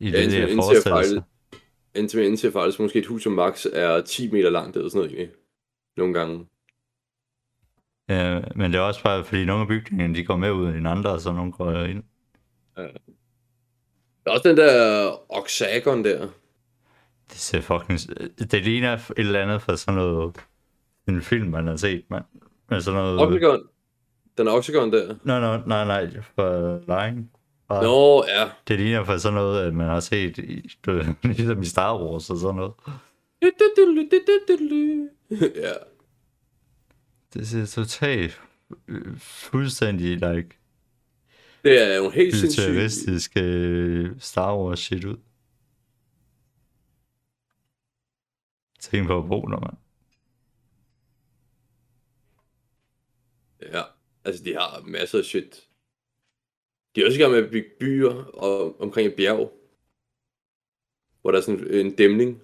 I Ja, det indtil, indtil, jeg forestillelse. fejl, indtil indtil faktisk måske et hus som max er 10 meter langt eller sådan noget egentlig. Nogle gange. Ja, men det er også bare, fordi nogle af bygningerne, de går med ud end andre, og så nogle går ind. Der er også den der Oxagon der. Det ser fucking... Det ligner et eller andet fra sådan noget... En film, man har set, mand. Med sådan noget... Oxagon. Den Oxagon der. Nej, nej, nej, nej, for Line. Bare, Nå, ja. Det ligner for sådan noget, at man har set i, du, <laughs> ligesom i Star Wars og sådan noget. <laughs> ja. Det ser totalt øh, fuldstændig like Det er jo helt sindssygt. futuristisk øh, Star Wars shit ud. Tænk på at bo der, mand. Ja. Altså, de har masser af shit. De er også i gang med at bygge byer og, omkring et bjerg. Hvor der er sådan en dæmning.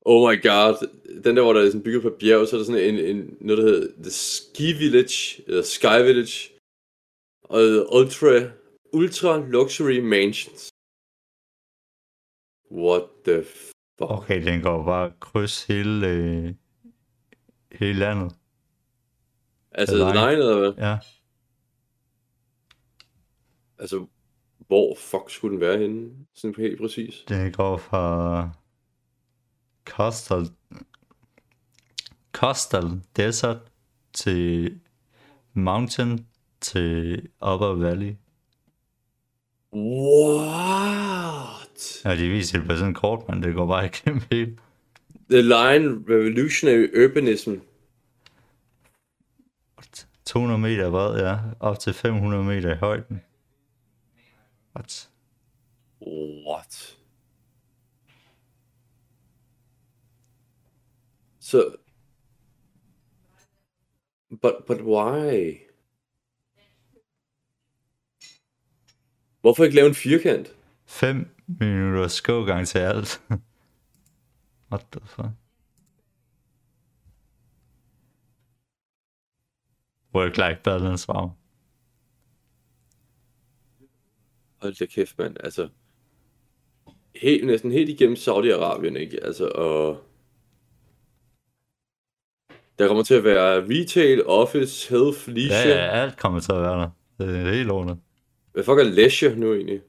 Oh my god. Den der, hvor der er sådan bygget på et bjerg, så er der sådan en, en noget, der hedder The Ski Village, eller Sky Village. Og Ultra, Ultra Luxury Mansions. What the fuck? Okay, den går bare kryds hele, øh, hele landet. Altså, The Line. eller hvad? Ja. Altså, hvor fuck skulle den være henne? Sådan helt præcis. Den går fra Coastal, Coastal Desert til Mountain til Upper Valley. What? Ja, de viser det på sådan en kort, men det går bare igennem helt. The Line Revolutionary Urbanism. 200 meter bred, ja. Op til 500 meter i højden. What? What? Så... But, but why? Hvorfor ikke lave en firkant? 5 minutter gågang til alt. <laughs> What the fuck? Work-life balance, wow. Hold da kæft, mand. Altså, helt, næsten helt igennem Saudi-Arabien, ikke? Altså, og... Der kommer til at være retail, office, health, leisure. Ja, ja, alt kommer til at være der. Det er helt ordentligt. Hvad fuck er leisure nu egentlig?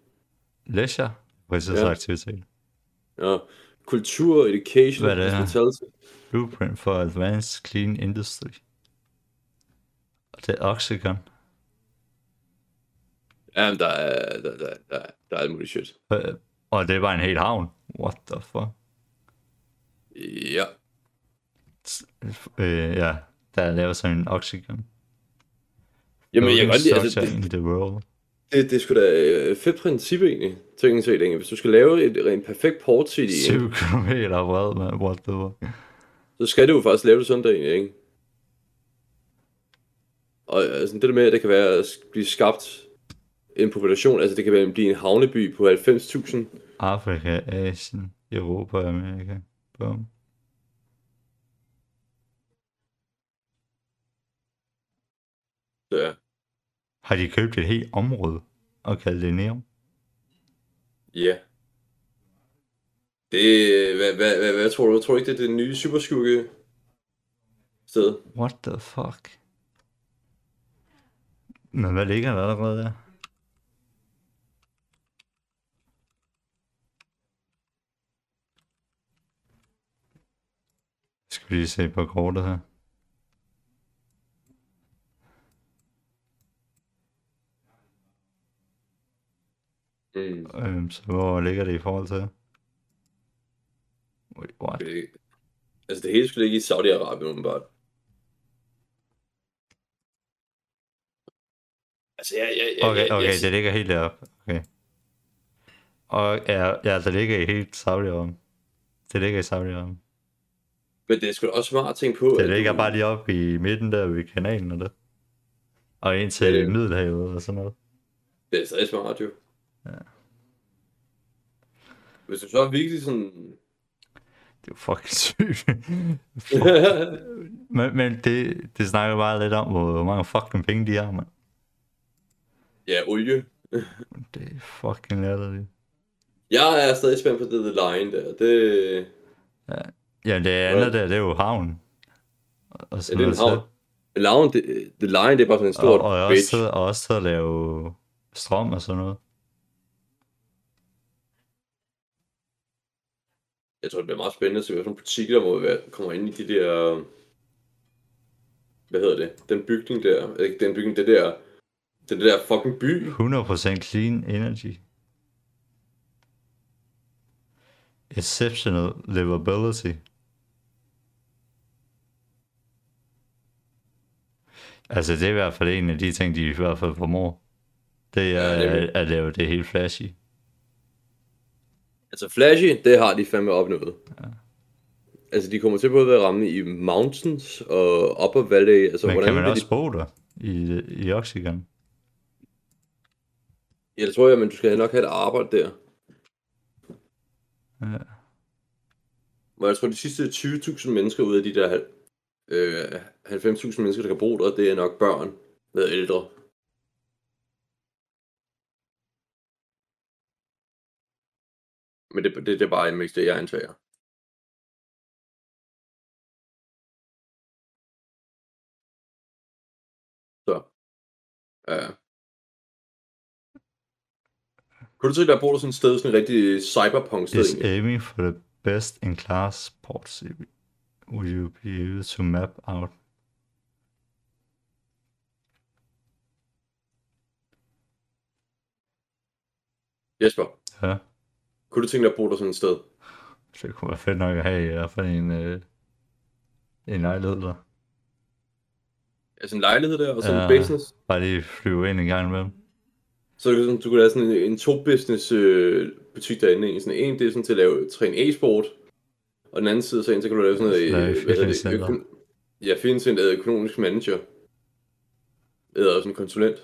Leisure, fritidsaktivitet. Ja. Kultur, education, Hvad det hospitality. Blueprint for Advanced Clean Industry. Og det er Oxygen. Jamen, der er, der, der, der, der er alt muligt shit. Øh, Og det bare en hel havn. What the fuck? Ja. Øh, ja, der er lavet sådan en Oxygen. Jamen, jeg kan godt lide, altså, det, in the world. Det, det er sgu da et fedt princip egentlig, teknisk set, egentlig. Hvis du skal lave et, en perfekt port ikke, 7 km bred, man. What the fuck? så skal du jo faktisk lave det sådan der egentlig, ikke? Og altså, det der med, at det kan være at blive skabt en population, altså det kan være, blive en havneby på 90.000. Afrika, Asien, Europa, Amerika. Bum. Så ja. Har de købt et helt område og kaldt det Neum? Ja. Det, hvad, hvad, hvad, hvad tror du? Tror du ikke, det er det nye superskugge sted? What the fuck? Men hvad ligger der allerede der? Skal vi lige se på kortet her. Mm. Øhm, så hvor ligger det i forhold til? Wait, what? Det, altså det hele skulle ligge i Saudi-Arabien, åbenbart. Altså, jeg, jeg, jeg, Okay, jeg, okay, jeg, det ligger helt deroppe. Okay. Og ja, ja det ligger i helt saudi Det ligger i saudi Men det er sgu også smart at tænke på. Det ligger du- bare lige oppe i midten der ved kanalen og det. Og ind til det- Middelhavet og sådan noget. Det er stadig smart, jo. Ja. Hvis du så er virkelig sådan... Det er jo fucking sygt. Fuck. <laughs> men men det, det snakker bare lidt om, hvor mange fucking penge de har, mand. ja, olie. <laughs> Det er fucking latterligt. Jeg er stadig spændt på det The Line der. Det, Ja, det andet der, det er jo havn. Og ja, sådan det er en havn. Lavn, det, The Line, det er bare sådan en stor og, og, også, og også at lave strøm og sådan noget. Jeg tror, det bliver meget spændende at se, nogle butikker, der må være, kommer ind i de der... Hvad hedder det? Den bygning der. Ikke den bygning, det der... Den der fucking by. 100% clean energy. Exceptional livability. Altså, det er i hvert fald en af de ting, de i hvert fald formår. Det er Ja, nemlig. at lave det helt flashy. Altså flashy, det har de fandme opnået. Ja. altså de kommer til både at ramme i mountains og upper valley. Altså, Men hvordan kan man også de... bo der i, i Oxygen? Ja, det tror jeg, men du skal nok have et arbejde der. Ja. Men jeg tror, de sidste 20.000 mennesker ud af de der øh, 90.000 mennesker, der kan bo der, det er nok børn med ældre. Men det, det, det er bare mest det, jeg antager. Så. Ja. Kunne du tænke dig at bo der sådan et sted, sådan et rigtig cyberpunk sted? Is aiming for the best in class ports will you be able to map out? Jesper, Ja, kunne du tænke dig at bo der sådan et sted? det kunne være fedt nok at have i hvert fald en, øh, en lejlighed der. Altså en lejlighed der, og så Ja. en business? Bare lige flyve ind en gang imellem. Så du, kan- du kunne have sådan en, en to-business øh, butik derinde. En, sådan en, det er sådan til at lave, træne e-sport. Og den anden side, så, en, så kan du lave sådan noget, Lave øh, hvad det, fitnesscenter. øko- ja, øh, økonomisk manager. Eller sådan en konsulent.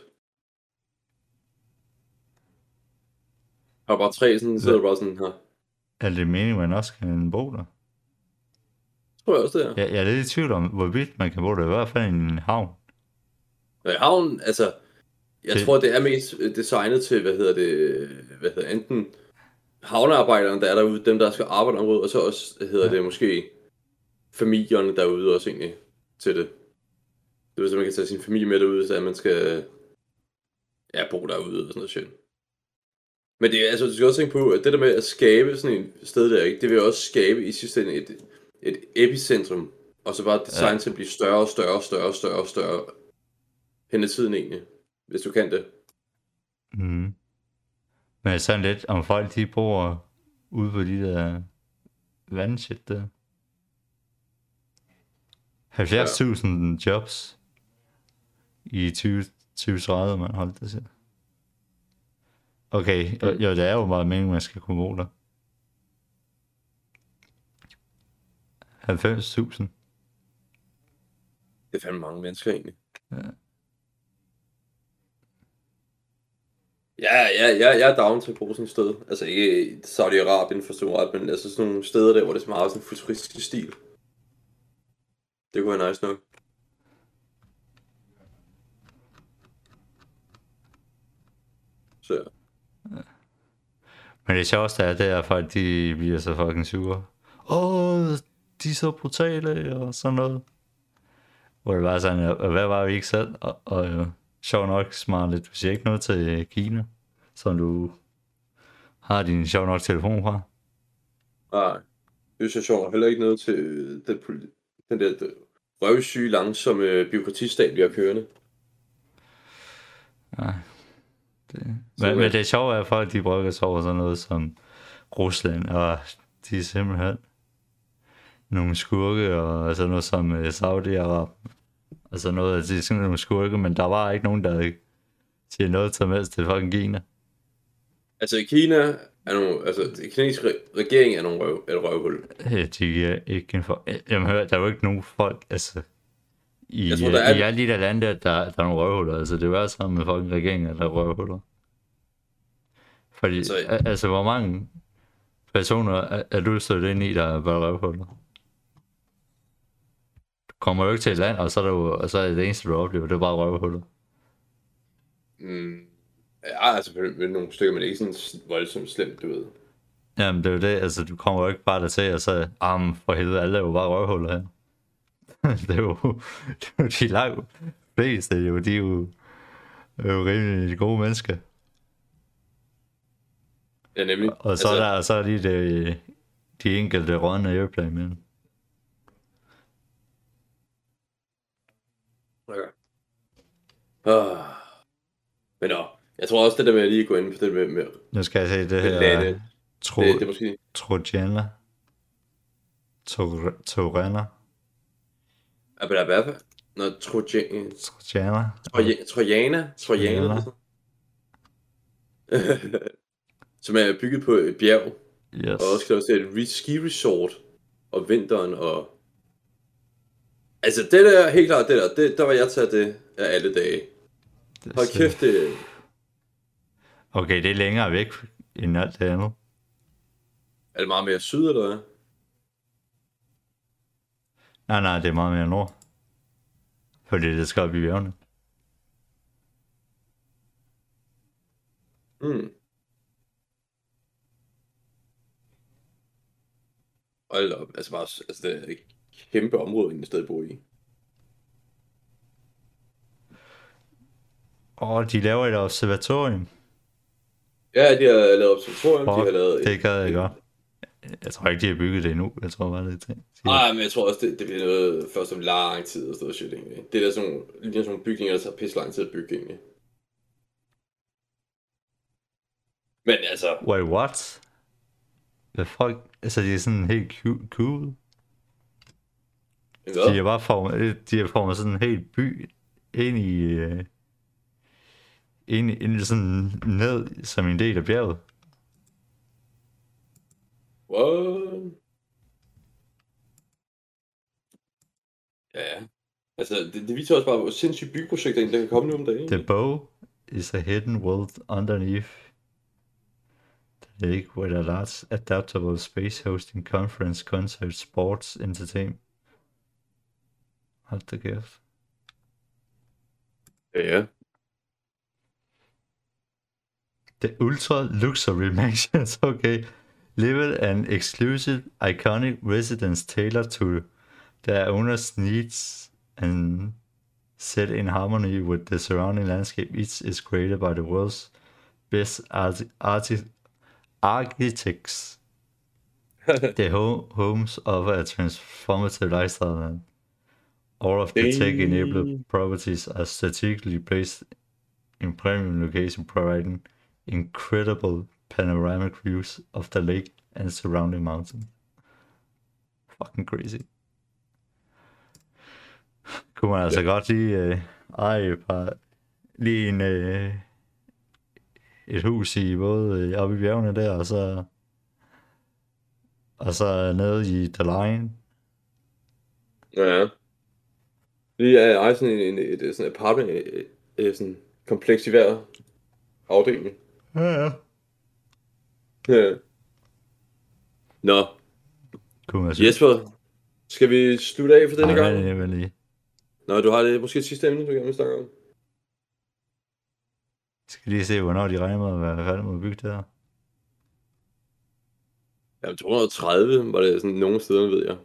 Har bare tre sådan, så er du bare sådan her. Er det meningen, man også kan bo der? Tror jeg også, det er. Jeg, jeg er lidt i tvivl om, hvorvidt man kan bo der. I hvert fald i en havn. I havnen, altså, jeg Det- tror, det er mest designet til, hvad hedder det, hvad hedder enten havnearbejderne, der er derude, dem, der skal arbejde om området, og så også, hedder Ja. ja. det, måske familierne derude også egentlig til det. Det vil sige, man kan tage sin familie med derude, så at man skal ja, bo derude og sådan noget shit. Men det er, altså, du skal også tænke på, at det der med at skabe sådan et sted der, ikke, det vil også skabe i sidste ende et, et epicentrum, og så bare design Ja. til at blive større og større og større og større og større hen i tiden egentlig, hvis du kan det. Mm. Men sådan lidt, om folk de bor ude på de der vandshit der. 70.000 jobs i 20, 2030, man holdt det til. Okay, jo, det er jo bare meningen, man skal kunne der. 90.000. Det er fandme mange mennesker egentlig. Ja. Ja, ja, ja, jeg er down til at bo sådan et sted. Altså ikke Saudi-Arabien for stor ret, men altså sådan nogle steder der, hvor det er meget sådan futuristisk stil. Det kunne være nice nok. Så Men det sjoveste er, det er, at folk de bliver så fucking sure. Åh, de er så brutale og sådan noget. Hvor det var sådan, hvad var vi ikke selv? Og, og øh, sjov nok, smart lidt, du siger ikke noget til Kina, som du har din sjov nok telefon fra. nej, det er sjovt. Heller ikke noget til den, den der øh, røvsyge, langsomme øh, byråkratistat, vi har kørende. Nej. Det. Men, men det sjove er, at folk de brokker sig over sådan noget som Rusland, og de er simpelthen nogle skurke, og sådan noget som øh, Saudi-Arab. Altså noget, at de er sådan nogle skurke, men der var ikke nogen, der siger noget til helst til fucking Kina. Altså i Kina er nogle, altså den kinesiske re- regering er nogle røv, et røvhul. Øh, De er ikke en for... Jamen hør, der er jo ikke nogen folk, altså... I, Jeg tror, der er- i alle de der lande, der, der, er nogle røvhuller. Altså, det er alle sammen med fucking regeringer, der er røvhuller. Fordi, Altså- altså, hvor mange personer er, er du stødt ind i, der er bare røvhuller? Du kommer jo ikke til et land, og så er, der jo, og så er det eneste, du oplever, det er bare røvhuller. Mm. Ja, altså med, nogle stykker, men ikke sådan voldsomt slemt, du ved. Jamen, det er jo det, altså, du kommer jo ikke bare der til, og så, ah, for helvede, alle er jo bare røvhuller her. <laughs> det er jo, det er jo de langt fleste, er jo, de er jo, er jo rimelig gode mennesker. Ja, nemlig. Og så, altså, er der, og så er lige det, de enkelte rådne airplane med. Okay. Ah. Men nå, jeg tror også det der med at lige gå ind på det med, med Nu skal jeg se det her. lande, Tro, det, det er måske... Trojana. Tor- Torana. Ja, men der er i hvert fald... Nå, Trojan... Trojana. Troja- Trojana? Trojana? Trojana. <laughs> Som er bygget på et bjerg, Yes. og også også et ski resort. og vinteren og... Altså, det der, helt klart det der, det, der var jeg taget det af alle dage. Det Hold kæft, det... Okay, det er længere væk end alt det andet. Er det meget mere syd, eller hvad? Nej, nej, det er meget mere nord. Fordi det skal op i bjergene. Mm. Hold op, altså bare, altså det er et kæmpe område, egentlig sted at bo i. Og de laver et observatorium. Ja, de har lavet observatorium, de Fuck, har lavet... det gad jeg godt. Jeg tror ikke, de har bygget det endnu. Jeg tror bare, det er. Nej, men jeg tror også, det, det bliver noget først om lang tid og sådan shit, egentlig. Det er der sådan nogle, lige sådan nogle bygninger, der tager pisse lang tid at bygge, egentlig. Men altså, Wait, what? Hvad fuck? Altså, de er sådan helt cool. hvad? De har bare formet, de har formet sådan en hel by ind i, øh, ind, ind sådan ned som en del af bjerget. What? Ja, altså det, det viser også bare, hvor sindssygt byggeprojekt der kan komme nu om dagen. The bow is a hidden world underneath the lake with a large adaptable space hosting conference, concert, sports, entertainment. Hold da kæft. Ja, ja. The ultra luxury <laughs> mansions, okay. Live an exclusive, iconic residence tailored to their er owner's needs and set in harmony with the surrounding landscape. Each is created by the world's best arti- architects. <laughs> the ho- homes offer a transformative lifestyle and all of the tech-enabled properties are strategically placed in premium location providing incredible panoramic views of the lake and surrounding mountains. Fucking crazy. Kunne man altså godt lige øh, et par, lige en, øh, et hus i både øh, oppe i bjergene der, og så og så nede i The Line. Ja, ja. Vi er ejer sådan en, en, et, sådan et apartment, et, et, sådan kompleks i hver afdeling. Ja, ja. Ja. Nå, Kunne man så. Jesper, skal vi slutte af for denne Ej, gang? lige, vent lige. Nå, du har det måske et sidste emne, du gerne vil snakke om? Jeg skal lige se, hvornår de regner med at være færdige med at bygge det her. Ja, 230 var det sådan nogle steder, ved jeg.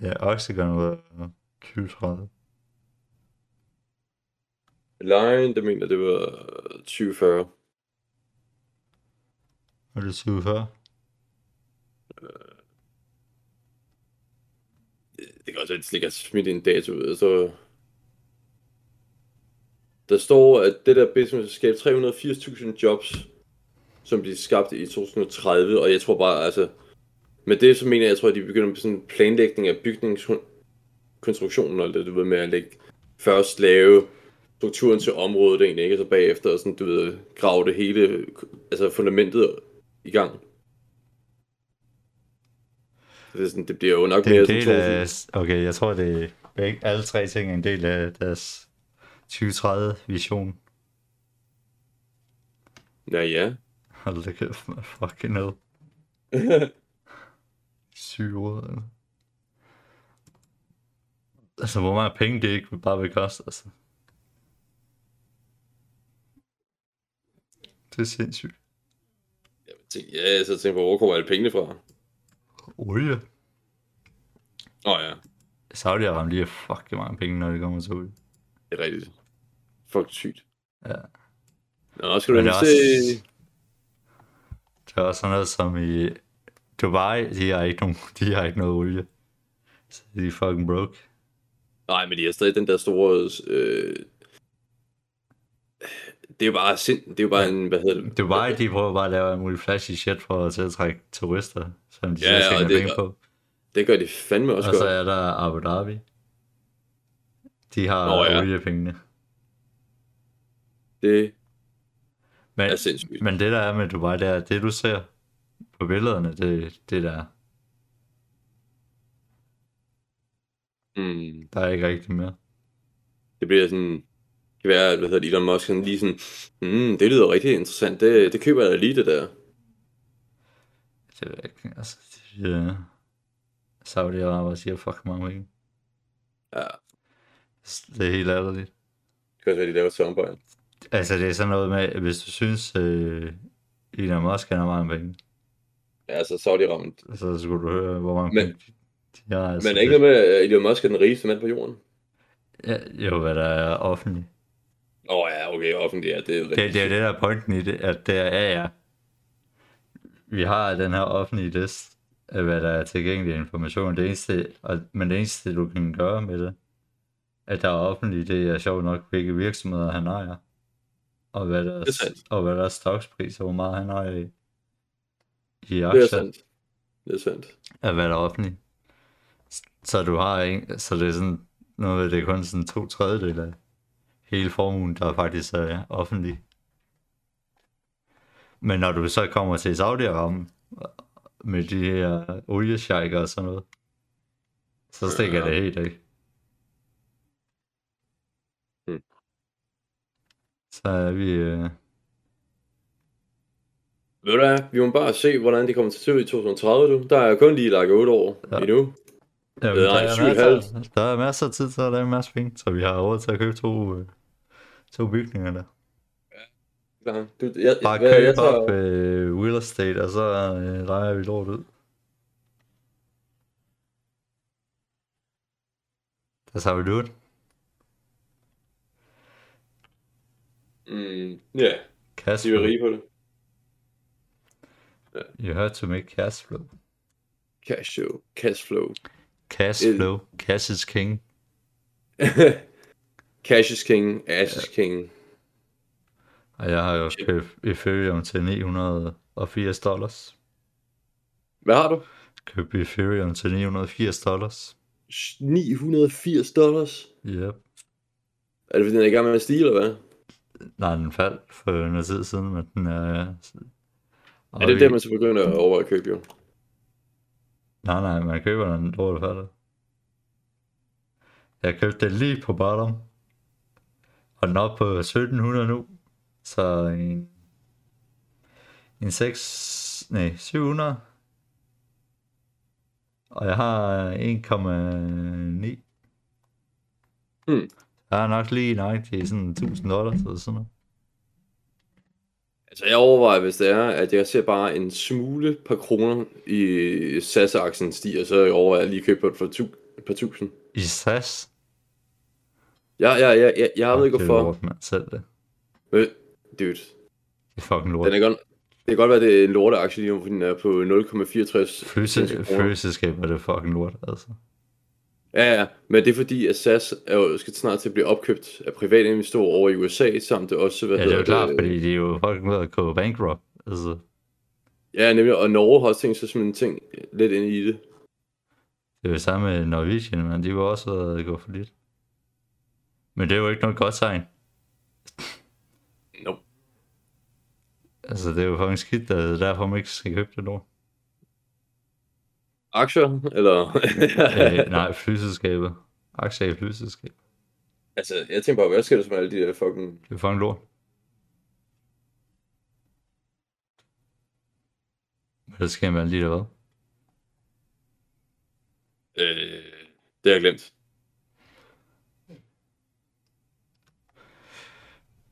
Ja, Oxygon var 2030. Line, det mener det var 2040. Var det er 2040. Det kan også være, at de slet ikke har smidt en dato ud, så... Der står, at det der business skal skabe 380.000 jobs, som bliver skabt i 2030, og jeg tror bare, altså... Med det, så mener jeg, jeg tror, at de begynder med sådan en planlægning af bygningskonstruktionen, og det, du ved, med at lægge først lave strukturen til området egentlig, ikke? Og så bagefter, og sådan, du ved, grave det hele, altså fundamentet i gang. Så det, er sådan, det bliver jo nok Det er mere del 2000. af... Okay, jeg tror, det er alle tre ting er en del af deres 2030-vision. Ja, ja. Hold da kæft, man. Fucking hell. <laughs> Råd, altså. Altså, hvor mange penge det ikke bare vil koste, altså. Det er sindssygt. Jeg tænkte, ja, så tænkte jeg på, hvor kommer alle pengene fra? Olie. Åh oh, ja, Saudi-Arabien lige fucking mange penge, når det kommer til olie. det er rigtigt. Fuck sygt. Ja. Nå, skal du Men det også, det er også sådan noget som i Dubai, de har ikke, nogen, de har ikke noget olie. Så de er fucking broke. Nej, men de har stadig den der store... Øh... Det er jo bare sind... Det er jo bare en... Hvad hedder det? Dubai, de prøver bare at lave en mulig flashy shit for at tiltrække turister, som de Ja, og selv det- penge på. Det gør de fandme også Og så godt. er der Abu Dhabi. De har Nå, ja. oliepengene. Det Men, er sindssygt. men det der er med Dubai, det er, det du ser på billederne, det, det der Mm. Der er ikke rigtig mere. Det bliver sådan... Det kan være, at hvad hedder det, Elon Musk sådan lige sådan... Mm, det lyder rigtig interessant. Det, det køber jeg da lige, det der. Det ved jeg ikke. Altså, de, uh, Saudi-Araber siger fucking mange penge. Ja, Det er helt ærligt. det kan også være, de laver soundbite. Altså, det er sådan noget med, at hvis du synes, øh, Elon Musk har mange penge, Ja, altså Saudi-Arabien. så skulle du høre, hvor mange Men- penge de, har. Altså, Men er ikke noget med, at Elon Musk er den rigeste mand på jorden? Ja, jo, hvad der er offentligt. Åh oh, ja, okay, offentligt, ja, det er Det, det er jo det, der er pointen i det, at det er, ja, ja. Vi har den her offentlige liste af, hvad der er tilgængelig information. Det eneste, og, men det eneste, du kan gøre med det, at der er offentligt, det er sjovt nok, hvilke virksomheder han ejer. Og hvad der, Det er og hvad der er stokspris, og hvor meget han ejer i, i Det er aktier, sandt. Det er sandt. af hvad der er offentligt. Så du har en, så det er sådan noget, det er kun sådan to tredjedel af hele formuen, der faktisk er offentlig. Men når du så kommer til Saudi-Arabien med de her oliesjejker og sådan noget, så stikker Ja. det helt af. Hmm. Så er vi... Øh, Ved du hvad, vi må bare se, hvordan det kommer til at se ud i 2030, du. Der er kun lige lagt 8 år ja. endnu. Jamen, der, er masser, der er masser af tid til at lave en masse penge, så vi har råd til at købe to, øh, to bygninger der. Klar. Du, jeg, Bare hvad, jeg købe tager, op øh, real estate, og så øh, leger vi lort ud. Der tager vi det ud. mm, ja, Cash de er flow. rige på det. You have to make cash flow. Cash show, cash flow. Cash Øh. flow. Cash is king. <laughs> cash is king, ass is king. Og jeg har jo købt Ethereum til 980 dollars. Hvad har du? Købt Ethereum til 980 dollars. 980 dollars. Yep. Er det fordi, den er i gang med at stige, eller hvad? Nej, den faldt for noget tid siden, men den er... Og Er det vi- det, man så begynder at overveje at købe, jo? Nej, nej, man køber den dårligt faldet. Jeg købte den lige på bottom. Og den er oppe på 1700 nu. Så en... En 6... Nej, 700. Og jeg har 1,9. Hmm. Jeg har nok lige nøjagtigt sådan 1000 dollars eller sådan noget. Altså, jeg overvejer, hvis det er, at jeg ser bare en smule par kroner i SAS-aktien stiger, så overvejer jeg lige at købe på et par, tu, et par tusind. I SAS? Ja, ja, ja, ja, jeg ved ikke Det er hvorfor. lort, mand. Selv det. Men, dude, Det er fucking lort. den er godt, det kan godt være, det er en lorteaktie lige nu, fordi den er på 0,64. Følelse, følelseskab er det fucking lort, altså. Ja, ja, men det er fordi, at SAS er jo, skal snart til at blive opkøbt af private investorer over i USA, samt det også, hvad Ja, det er jo klart, fordi de er jo fucking ved at gå bankrupt. Altså, Ja, nemlig, og Norge har også tænkt sig som en ting lidt ind i det. det er jo samme med Norwegian, men de var også ved at gå for lidt. Men det er jo ikke noget godt tegn. Nope. Altså, det er jo fucking skidt, at det er derfor man ikke skal købe det nu. Aktier, eller? øh, nej, flyselskabet. Aktier i flyselskabet. altså, jeg tænker bare, hvad sker der med alle de der fucking... Det er fucking lort. Hvad sker med alle de der hvad? Øh, det har jeg glemt.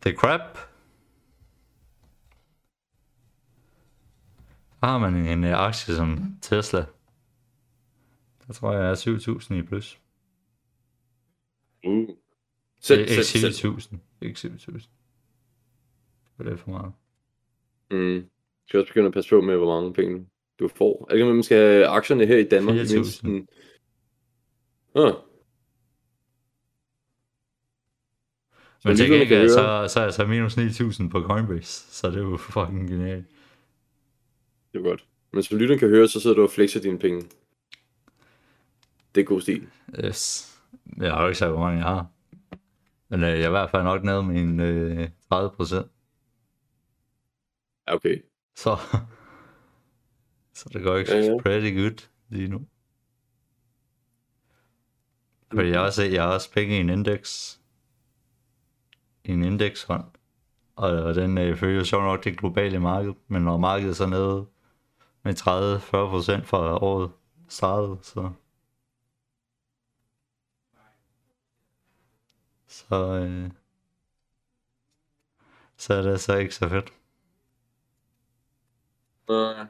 The crap. Der har man en, en aktie som Tesla. Der tror jeg er 7.000 i plus. Uh. Selv, Ikke selv, selv. 7.000. Ikke 7.000. Det er lidt for meget. Mm. Du skal også begynde at passe på med, hvor mange penge du får. Er det ikke, man skal have aktierne her i Danmark? 4.000. mindst sådan- Ah. Så Men til gengæld, så, så er jeg så minus 9.000 på Coinbase. Så det er jo fucking genialt. Det er godt. Men som lytteren kan høre, så sidder du og flexer dine penge. Det er god stil. Yes. Jeg har jo ikke sagt, hvor mange jeg har. Men øh, jeg er i hvert fald nok nede med en øh, 30 procent. Okay. Så, <laughs> så det går ikke Ja, ja, pretty good lige nu. Fordi jeg har også, jeg har også penge i en indeks. I en indeksfond. Og, og den øh, følger sjovt nok det globale marked. Men når markedet så nede med 30-40% fra året startede, så... Så, øh, så er det så ikke så fedt. Nej.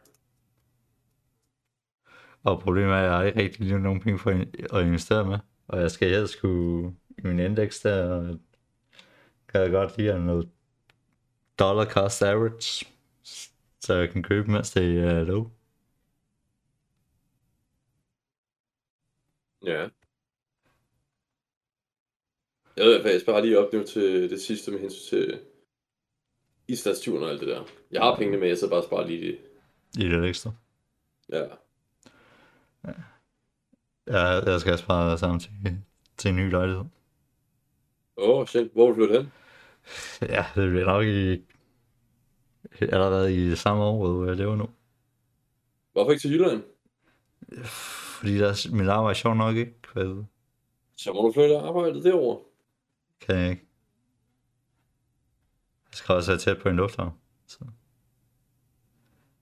Og problemet er, at jeg har ikke rigtig lige nogen penge for at investere med. Og jeg skal helst skulle i min indeks der, og kan jeg godt lide noget dollar cost average, så jeg kan købe, mens det er low. Ja. Jeg ved faktisk bare lige op nu til det sidste med hensyn til islandsturen og alt det der. Jeg har pengene med, jeg så bare sparer lige det. I det ekstra. Ja. Jeg, jeg skal spare sammen til, til en ny lejlighed. Åh, oh, shit. Hvor vil du flytte hen? Ja, det bliver nok i allerede i samme år, hvor jeg lever nu. Hvorfor ikke til Jylland? Fordi der, er- mit arbejde er sjovt nok ikke. Hvad Så må du flytte arbejdet derover. Kan jeg ikke. Jeg skal også være tæt på en lufthavn. Så,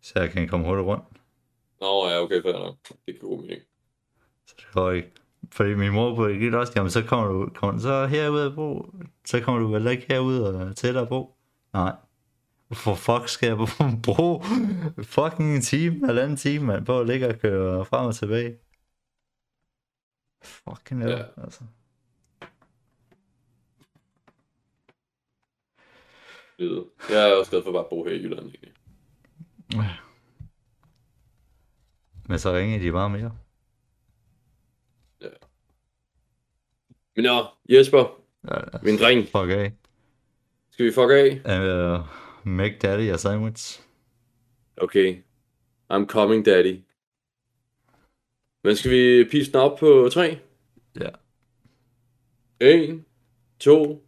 så jeg kan komme hurtigt rundt. Nå, ja, okay, fair nok. Det giver god mening. Så det går ikke. Fordi min mor på gik også, jamen så kommer du, kommer så herud og bo, så kommer du vel ikke herud og tættere på? Nej. For fuck skal jeg <laughs> bruge fucking en time, halvanden time, man, på at ligge og køre frem og tilbage. Fucking hell, Ja. altså. Livet. Jeg er også glad for bare at bo her i Jylland, egentlig. Men så ringer de bare mere. Men ja, Jesper, Ja, min dreng, fuck af. skal vi fuck af? Uh, make daddy a sandwich. Okay. I'm coming, daddy. Men skal vi pise den op på tre? Ja. 1, 2,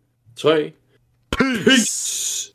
Peace. Peace.